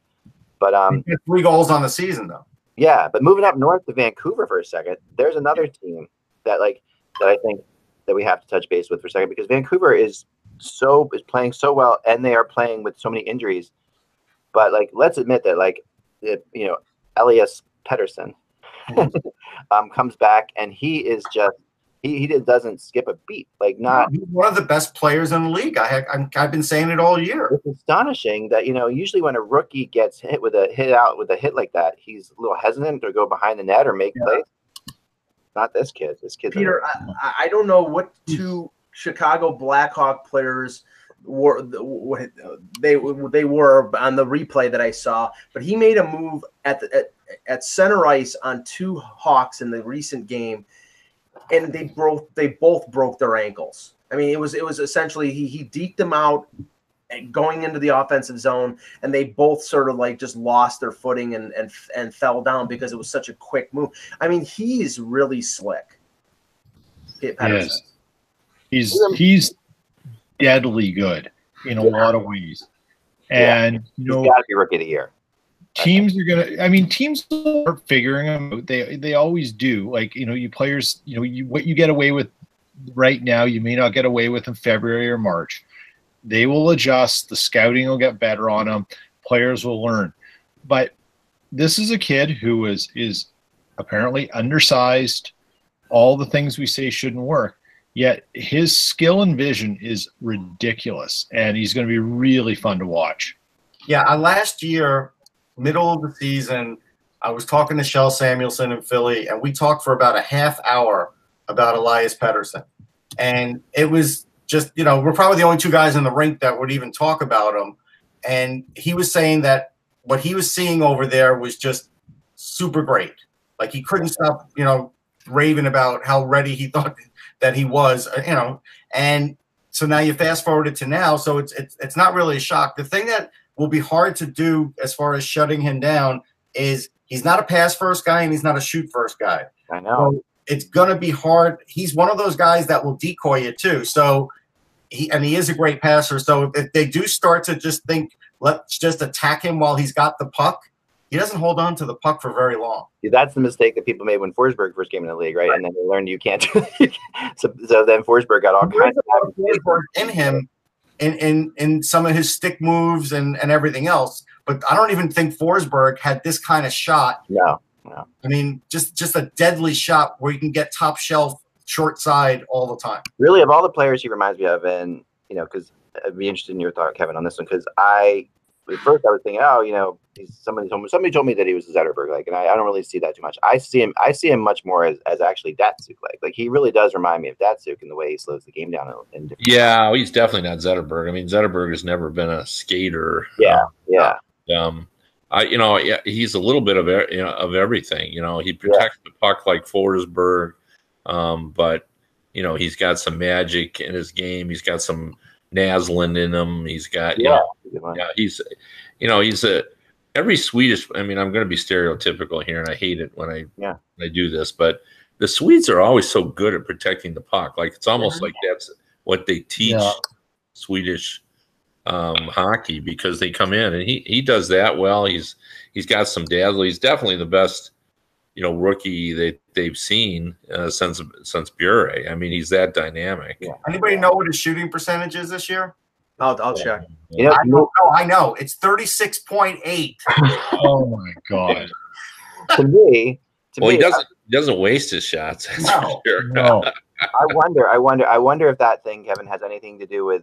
But um, He had three goals on the season though. yeah, but moving up north to Vancouver for a second, there's another team that like that I think that we have to touch base with for a second because Vancouver is so is playing so well and they are playing with so many injuries. But like let's admit that like it, you know, Elias Pettersson um comes back and he is just he, he doesn't skip a beat. Like not He's one of the best players in the league. I have, I'm, I've been saying it all year. it's astonishing that you know usually when a rookie gets hit with a hit out with a hit like that, he's a little hesitant to go behind the net or make Yeah. plays. Not this kid. This kid. Peter, I, I- I don't know what two Chicago Blackhawk players were they they were on the replay that I saw, but he made a move at the at, at center ice on two Hawks in the recent game, and they broke they both broke their ankles. I mean, it was it was essentially he he deked them out going into the offensive zone, and they both sort of like just lost their footing and and and fell down because it was such a quick move. I mean, he's really slick. Yes. He's he's deadly good in a lot of ways. And you He's know, got to be rookie of the year. teams are gonna i mean teams are figuring them out. They they always do. Like you know you players you know you what you get away with right now you may not get away with in february or march. They will adjust. The scouting will get better on them. Players will learn. But this is a kid who is is apparently undersized. All the things we say shouldn't work yet his skill and vision is ridiculous and he's going to be really fun to watch Yeah, I, last year, middle of the season, I was talking to Kjell Samuelsson in Philly, and we talked for about a half hour about Elias Pettersson. And it was just, you know, we're probably the only two guys in the rink that would even talk about him. And he was saying that what he was seeing over there was just super great. Like he couldn't stop, you know, raving about how ready he thought that he was, uh, you know. And so now you fast forwarded to now, so it's it's it's not really a shock. The thing that will be hard to do as far as shutting him down is he's not a pass first guy and he's not a shoot first guy. I know. So it's gonna be hard. He's one of those guys that will decoy you too. So he and he is a great passer. So if they do start to just think, let's just attack him while he's got the puck, he doesn't hold on to the puck for very long. That's the mistake that people made when Forsberg first came in the league, right? And then they learned you can't. so, so then Forsberg got all kinds of. Forsberg in him in, in in some of his stick moves and, and everything else. But I don't even think Forsberg had this kind of shot. No, No, I mean, just just a deadly shot where you can get top shelf short side all the time. really, of all the players he reminds me of, and you know, because I'd uh, be interested in your thought, Kevin, on this one, because I at first I was thinking, oh, you know, he's, somebody told me somebody told me that he was a Zetterberg like, and I, I don't really see that too much. I see him, I see him much more as, as actually Datsyuk like, like he really does remind me of Datsyuk in the way he slows the game down. In, in Yeah, well, he's definitely not Zetterberg. I mean, Zetterberg has never been a skater. Yeah. yeah, Um, I, you know, yeah, he's a little bit of you know, of everything. You know, he protects the puck like Forsberg, um, but you know, he's got some magic in his game. He's got some Naslund in him. He's got, you yeah. know, yeah, he's, you know, he's a every Swedish. I mean, I'm going to be stereotypical here, and I hate it when I Yeah. when I do this, but the Swedes are always so good at protecting the puck. Like it's almost like that's what they teach Yeah. Swedish um, hockey because they come in and he he does that well. He's he's got some dazzle. He's definitely the best, you know, rookie that they've seen uh, since since Bure. I mean, he's that dynamic. Yeah. Anybody know what his shooting percentage is this year? I'll, I'll check. Yeah, I know, no, I know. It's thirty six point eight. oh my god to me, to Well, me, he doesn't he doesn't waste his shots. That's for No. sure. no I wonder, I wonder, I wonder if that thing, Kevin, has anything to do with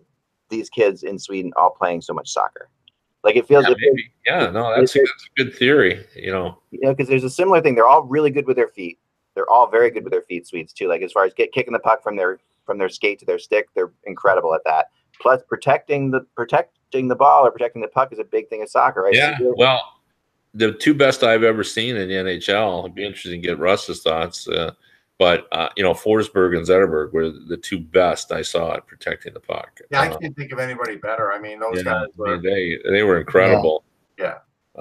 these kids in Sweden all playing so much soccer. Like it feels, Yeah, it feels maybe. yeah, no, that's that's a good theory. You know, you know, because there's a similar thing. They're all really good with their feet. They're all very good with their feet, Swedes too. Like as far as get kicking the puck from their from their skate to their stick, they're incredible at that. Plus, protecting the protecting the ball or protecting the puck is a big thing in soccer, right? Yeah. So Well, the two best I've ever seen in the NHL. It'd be interesting to get Russ's thoughts. Uh, but uh, you know, Forsberg and Zetterberg were the two best I saw at protecting the puck. Yeah, I Uh, can't think of anybody better. I mean, those yeah, guys I were. mean, they they were incredible. Yeah.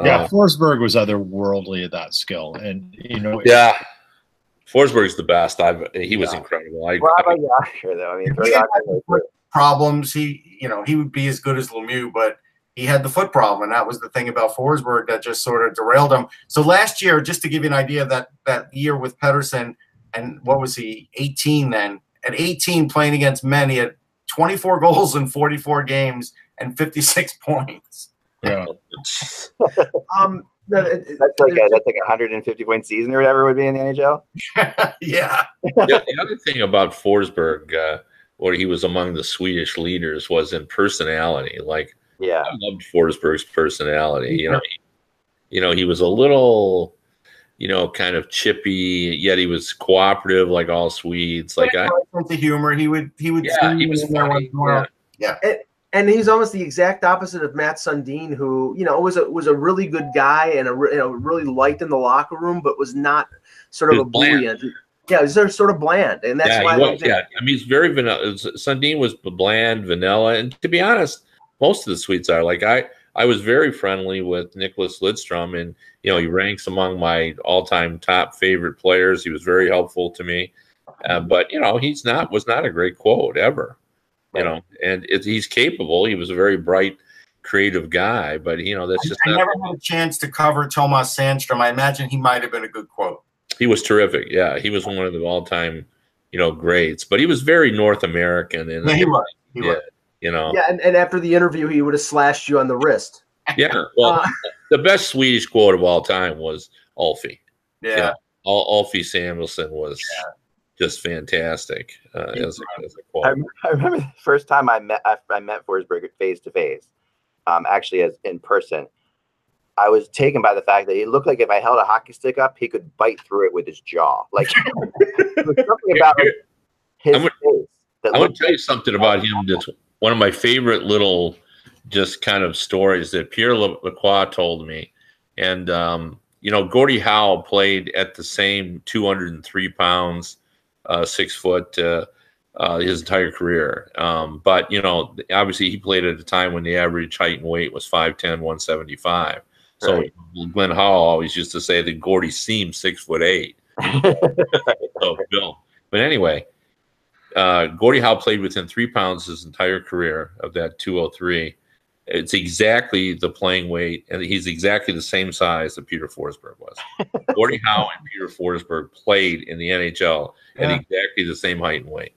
Yeah, Uh, Forsberg was otherworldly at that skill, and you know, yeah. Forsberg's the best. I've he was Yeah. incredible. I, Well, I mean, about Jagr, though? I mean, he had Jagr in there, too. problems. He, you know, he would be as good as Lemieux, but he had the foot problem, and that was the thing about Forsberg that just sort of derailed him. So last year, just to give you an idea, that that year with Pettersson, and what was he, 18 then? At 18, playing against men, he had 24 goals in 44 games and 56 points. yeah. Um, no, it- it- That's like a, that's like a 150 point season or whatever would be in the NHL. yeah, the, the other thing about Forsberg, uh, where he was among the Swedish leaders, was in personality. Like Yeah, I loved Forsberg's personality. You know, he, you know, he was a little, you know, kind of chippy, yet he was cooperative, like all Swedes. Like I, sense of humor. He would he would yeah, he was there once funny. in a while. Yeah. and he's almost the exact opposite of Mats Sundin, who you know was a was a really good guy and a you know really liked in the locker room, but was not sort of He a bland. bully. And, yeah, he's sort of- bland, and that's yeah, why. he I was, think- yeah. I mean, he's very vanilla. Sundin was bland, vanilla, and to be honest, most of the Swedes are. Like I, I was very friendly with Nicklas Lidstrom, and you know, he ranks among my all-time top favorite players. He was very helpful to me, uh, but you know, he's not was not a great quote ever. You know, and it, he's capable. He was a very bright, creative guy, but you know, that's just I not. never had a chance to cover Tomas Sandstrom. I imagine he might have been a good quote. He was terrific. Yeah, he was one of the all-time, you know, greats. But he was very North American, and Yeah, he was. He yeah, was. you know. Yeah, and, and after the interview, he would have slashed you on the wrist. Yeah. Well, Uh, the best Swedish quote of all time was Ulfie. Yeah. Yeah. Ulfie Samuelsson was just fantastic uh, as, a, as a I, I remember the first time I met I, I met Forsberg face to face, um, actually as in person. I was taken by the fact that he looked like if I held a hockey stick up, he could bite through it with his jaw. Like something about like, his I'm gonna- face I want looked to tell you something about him. That's one of my favorite little, just kind of stories that Pierre Lacroix told me. And um, you know, Gordie Howe played at the same 203 pounds, uh, six foot, uh, uh, his entire career. Um, but you know, obviously, he played at a time when the average height and weight was 5'10", 175. So Right. Glenn Howe always used to say that Gordie seemed six foot eight. so Bill. But anyway, uh, Gordie Howe played within three pounds his entire career of that 203. It's exactly the playing weight, and he's exactly the same size that Peter Forsberg was. Gordie Howe and Peter Forsberg played in the NHL at exactly the same height and weight.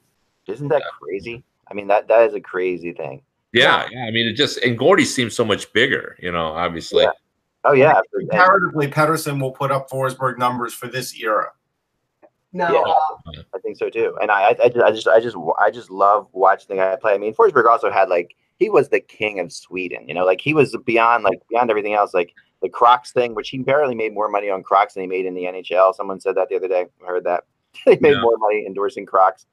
Isn't that crazy? I mean that that is a crazy thing. Yeah, yeah. I mean, it just and Gordie seems so much bigger, you know. Obviously, Yeah. Oh yeah, and- Comparatively, Pettersson will put up Forsberg numbers for this era. No, Yeah. uh, I think so too. And I, I, I just, I just, I just, I just love watching the guy play. I mean, Forsberg also had like he was the king of Sweden. You know, like he was beyond like beyond everything else. Like the Crocs thing, which he barely made more money on Crocs than he made in the NHL. Someone said that the other day. I heard that they made Yeah. more money endorsing Crocs.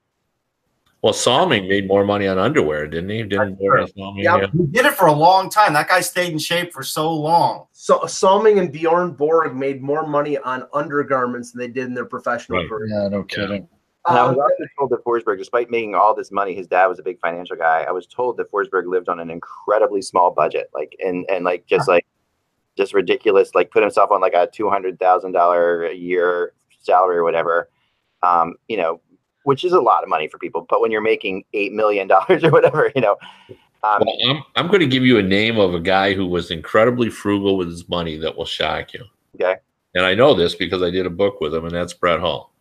well, Salming made more money on underwear, didn't he? Didn't That's true. Salming? Yeah. yeah. He did it for a long time. That guy stayed in shape for so long. so Salming and Bjorn Borg made more money on undergarments than they did in their professional Right. career. Yeah, no kidding. And I was Um, also told that Forsberg, despite making all this money, his dad was a big financial guy. I was told that Forsberg lived on an incredibly small budget, like and and like just like just ridiculous. Like put himself on like a two hundred thousand dollar a year salary or whatever. Um, you know, which is a lot of money for people. But when you're making eight million dollars or whatever, you know, um, Well, I'm, I'm going to give you a name of a guy who was incredibly frugal with his money that will shock you. Okay. And I know this because I did a book with him, and that's Brett Hull.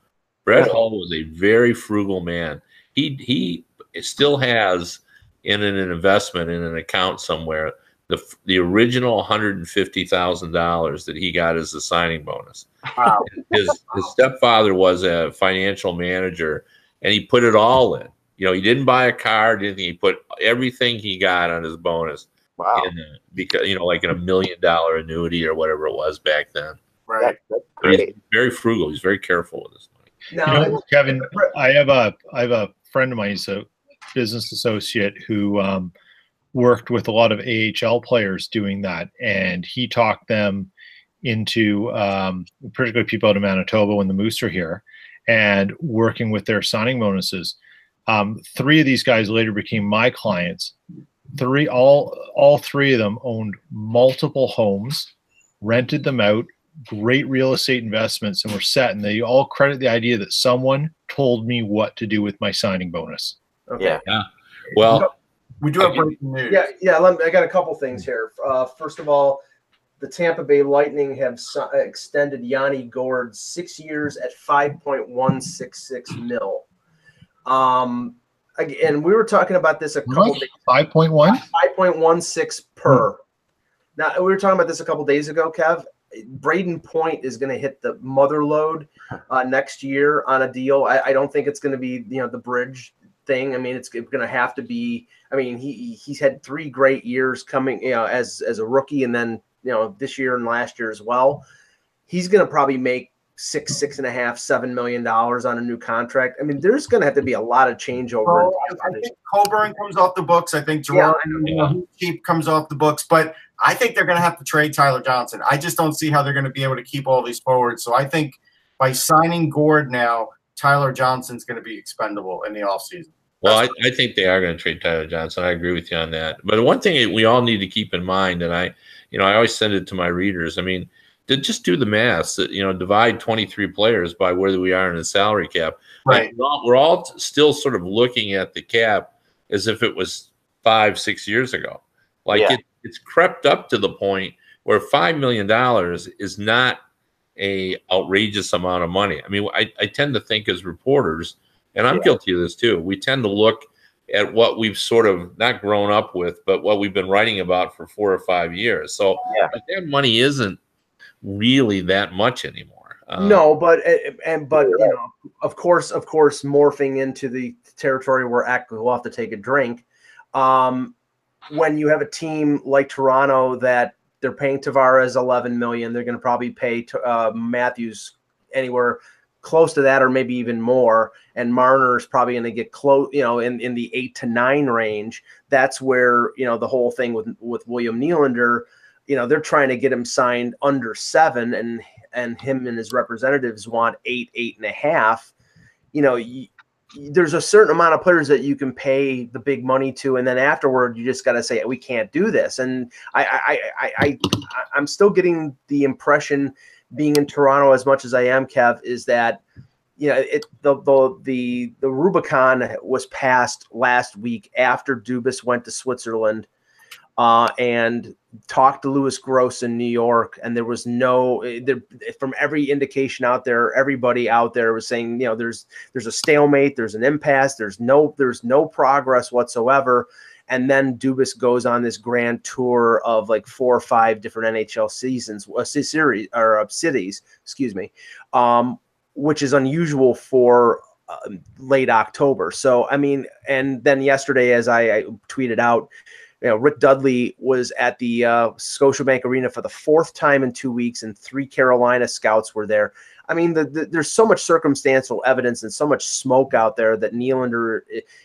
Brett. Hull was a very frugal man. He he still has in an investment in an account somewhere the the original hundred and fifty thousand dollars that he got as a signing bonus. Wow. His his stepfather was a financial manager, and he put it all in. You know, he didn't buy a car, didn't he? He put everything he got on his bonus wow, in a, because you know, like in a million dollar annuity or whatever it was back then. Right. that's, that's But he's very frugal. He's very careful with his money. You know, Kevin, I have a I have a friend of mine. He's a business associate who um, worked with a lot of AHL players doing that, and he talked them into um, particularly people out of Manitoba when the Moose are here, and working with their signing bonuses. Um, three of these guys later became my clients. Three, all all three of them owned multiple homes, rented them out, great real estate investments, and were set. And they all credit the idea that someone told me what to do with my signing bonus. Okay. Yeah. Well, We do have breaking news. Yeah, yeah. Let me, I got a couple things here. Uh, first of all, the Tampa Bay Lightning have si- extended Yanni Gourde six years at five point one six six mil. Um, again, we were talking about this a couple days Five point one. Five point one six per. Now we were talking about this a couple days ago, Kev. Brayden Point is going to hit the mother load uh, next year on a deal. I, I don't think it's going to be you know the bridge thing. I mean, it's going to have to be. I mean, he he's had three great years coming, you know, as as a rookie, and then you know this year and last year as well. He's going to probably make six, six and a half, seven million dollars on a new contract. I mean, there's going to have to be a lot of changeover. Well, in I think Coburn comes off the books. I think Gerard Yeah. Cheap comes off the books, but I think they're going to have to trade Tyler Johnson. I just don't see how they're going to be able to keep all these forwards. So I think by signing Gourde now, Tyler Johnson's going to be expendable in the offseason. Well, I, I think they are going to trade Tyler Johnson. I agree with you on that. But one thing we all need to keep in mind, and I, you know, I always send it to my readers. I mean, to just do the math. You know, divide 23 players by where we are in the salary cap. Right. We're all, we're all still sort of looking at the cap as if it was five, six years ago. Like Yeah. it, it's crept up to the point where five million dollars is not a outrageous amount of money. I mean, I, I tend to think as reporters, and I'm Yeah. guilty of this too. We tend to look at what we've sort of not grown up with, but what we've been writing about for four or five years. So Yeah. that money isn't really that much anymore. Uh, no, but and but You're know, of course, of course, morphing into the territory where Ack will have to take a drink. Um, when you have a team like Toronto that they're paying Tavares 11 million, they're going to probably pay to, uh, Matthews anywhere close to that or maybe even more. And Marner is probably going to get close, you know, in, in the eight to nine range. That's where, you know, the whole thing with, with William Nylander, you know, they're trying to get him signed under seven and, and him and his representatives want eight, eight and a half. You know, y there's a certain amount of players that you can pay the big money to, and then afterward, you just got to say we can't do this. And I, I, I, I, I'm still getting the impression, being in Toronto as much as I am, Kev, is that you know it the the the, the Rubicon was passed last week after Dubas went to Switzerland. Uh, and talked to Lewis Gross in New York, and there was no there, from every indication out there, everybody out there was saying, you know, there's there's a stalemate, there's an impasse, there's no there's no progress whatsoever. And then Dubas goes on this grand tour of like four or five different NHL seasons, uh, series or uh, cities, excuse me, um, which is unusual for uh, late October. So I mean, and then yesterday, as I, I tweeted out, you know, Rick Dudley was at the uh, Scotiabank Arena for the fourth time in two weeks, and three Carolina scouts were there. I mean, the, the, there's so much circumstantial evidence and so much smoke out there that Nylander,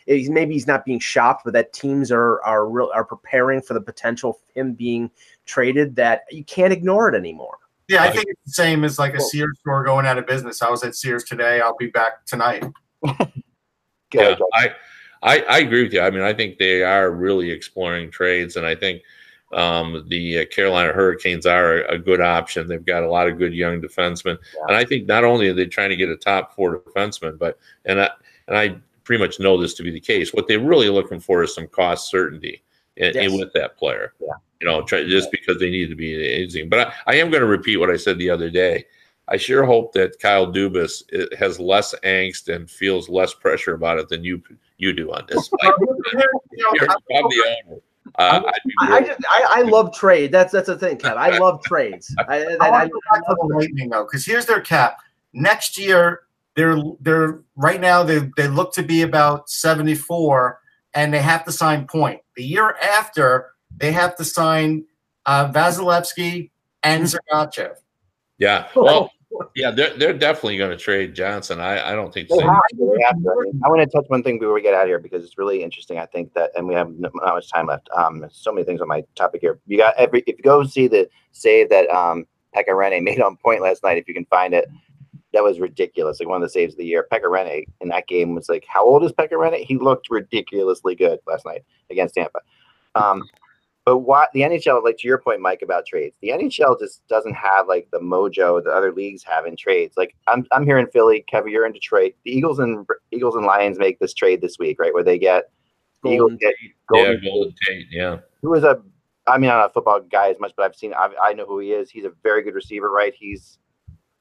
is, maybe he's not being shopped, but that teams are are real, are preparing for the potential of him being traded. That you can't ignore it anymore. Yeah, I think it's the same as like a Sears store going out of business. I was at Sears today. I'll be back tonight. Yeah, I, I I agree with you. I mean, I think they are really exploring trades, and I think um, the uh, Carolina Hurricanes are a, a good option. They've got a lot of good young defensemen, Yeah. and I think not only are they trying to get a top four defenseman, but and I and I pretty much know this to be the case. What they're really looking for is some cost certainty in, in with that player. Yeah. You know, try, just because they need to be anything. But I, I am going to repeat what I said the other day. I sure hope that Kyle Dubas uh, has less angst and feels less pressure about it than you you do on this. Like, You know, I'm- I'm the owner. Uh, I'd be I, I really- just I, I love trade. That's that's the thing, Kev. I love trades. I, I, I I, want to go back to the Lightning though, because here's their cap. Next year, they're they're right now they they look to be about 74, and they have to sign Point. The year after, they have to sign uh, Vasilevsky and Sergachev. yeah. Well, Yeah, they're they're definitely going to trade Johnson. I, I don't think. They St. have to, they have to. I, want to touch one thing before we get out of here because it's really interesting. I think that, and we have not much time left. Um, so many things on my topic here. You got every. If you go see the save that um Pekka Rinne made on point last night, if you can find it, that was ridiculous. Like one of the saves of the year. Pekka Rinne in that game was like, how old is Pekka Rinne? He looked ridiculously good last night against Tampa. Um, but what the NHL, like to your point, Mike, about trades, the NHL just doesn't have like the mojo the other leagues have in trades. Like I'm, I'm here in Philly, Kevin, you're in Detroit. The Eagles and Eagles and Lions make this trade this week, right? Where they get the Eagles Golden Yeah, Golden, Golden Tate. Yeah, who is a, I mean, I'm not a football guy as much, but I've seen, I, I know who he is. He's a very good receiver, right? He's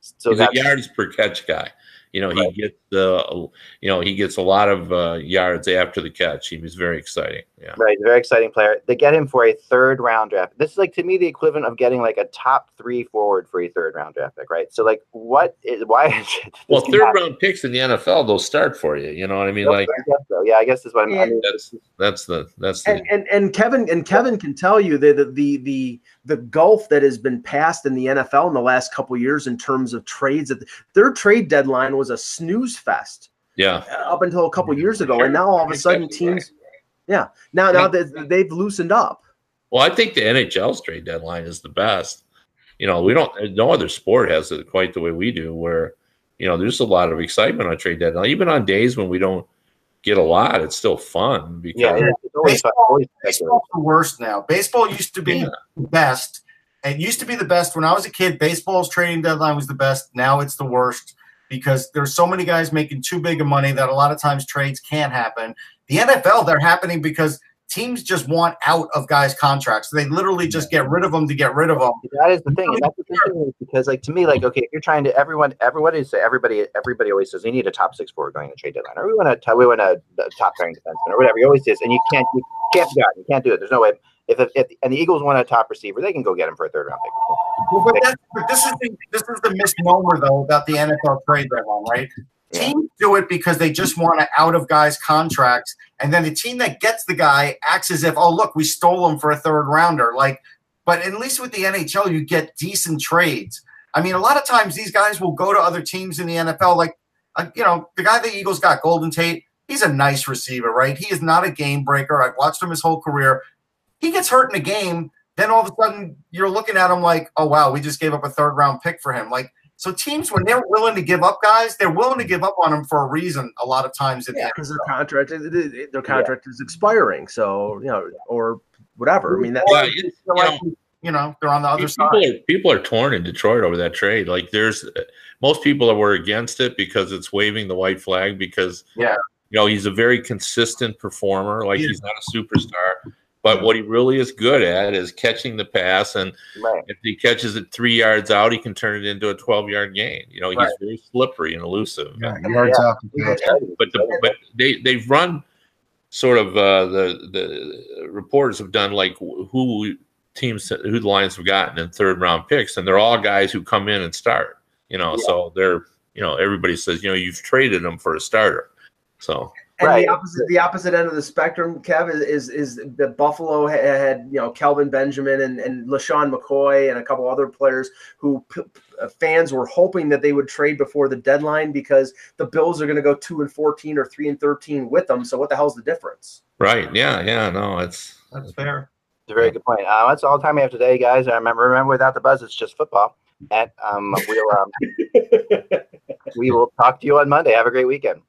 so he's a yards per catch guy. You know, he Right. gets uh, you know, he gets a lot of uh, yards after the catch. He was very exciting. Yeah. Right, he's a very exciting player. They get him for a third round draft. This is like to me the equivalent of getting like a top three forward for a third round draft pick, right? So like, what is why? Is Well, third happen? round picks in the NFL, they'll start for you. You know what I mean? Yep, Like I guess so. Yeah, I guess that's what I'm. I mean, that's that's the that's the and, and and Kevin and Kevin can tell you that the, the the the gulf that has been passed in the NFL in the last couple of years in terms of trades. That their trade deadline was a snooze fest yeah. up until a couple years ago, and now all of a sudden teams, yeah, now now that they've loosened up. Well, I think the NHL's trade deadline is the best. You know, we don't. No other sport has it quite the way we do. Where you know, there's a lot of excitement on trade deadline. Even on days when we don't get a lot, it's still fun because yeah, it's always, Baseball- always Baseball's the worst now. Baseball used to be Yeah. the best. It used to be the best when I was a kid. Baseball's trading deadline was the best. Now it's the worst because there's so many guys making too big of money that a lot of times trades can't happen. The NFL, they're happening because teams just want out of guys' contracts. They literally just get rid of them to get rid of them. That is the thing, that's the thing because, like, to me, like, okay, if you're trying to everyone, everybody say everybody, everybody always says you need a top six forward going to trade deadline, or we want a, we want a, a top pairing defenseman, or whatever. You always say, and you can't, you can't do that. You can't do it. There's no way. If, if, if and the Eagles want a top receiver, they can go get him for a third round pick. Well, but, that's, but this is the this is the misnomer though about the NFL trade deadline, right? Yeah. Teams do it because they just want to out of guys' contracts, and then the team that gets the guy acts as if, oh look, we stole him for a third rounder. Like, but at least with the NHL, you get decent trades. I mean, a lot of times these guys will go to other teams in the NFL. Like, uh, you know, the guy the Eagles got, Golden Tate. He's a nice receiver, right? He is not a game breaker. I've watched him his whole career. He gets hurt in a game, then all of a sudden you're looking at him like, oh wow, we just gave up a third round pick for him. Like so, teams when they're willing to give up guys, they're willing to give up on them for a reason. A lot of times, in the because their contract their contract is expiring. So you know, or whatever. I mean, that, Yeah, Or it's- you like, you know, they're on the other people side. are people are torn in Detroit over that trade. Like there's most people were against it because it's waving the white flag because Yeah. you know he's a very consistent performer. Like he's not a superstar, but what he really is good at is catching the pass, and Right. if he catches it three yards out, he can turn it into a twelve yard gain. You know, he's very slippery and elusive. Yeah, yards Yeah. after catch. but the, but they they've run sort of uh, the the reporters have done like who teams who the Lions have gotten in third round picks, and they're all guys who come in and start. You know, Yeah. so they're you know everybody says you know you've traded them for a starter. So And Right. the opposite, the opposite end of the spectrum, Kev, is is, is that Buffalo had you know Kelvin Benjamin and and LeSean McCoy and a couple other players who p- p- uh, fans were hoping that they would trade before the deadline because the Bills are going to go two and fourteen or three and thirteen with them. So what the hell's the difference? right, yeah, yeah, no, it's That's fair. It's a very good point. Uh, that's all the time we have today, guys. I remember, remember, without the buzz, it's just football. And um, we'll um, we will talk to you on Monday. Have a great weekend.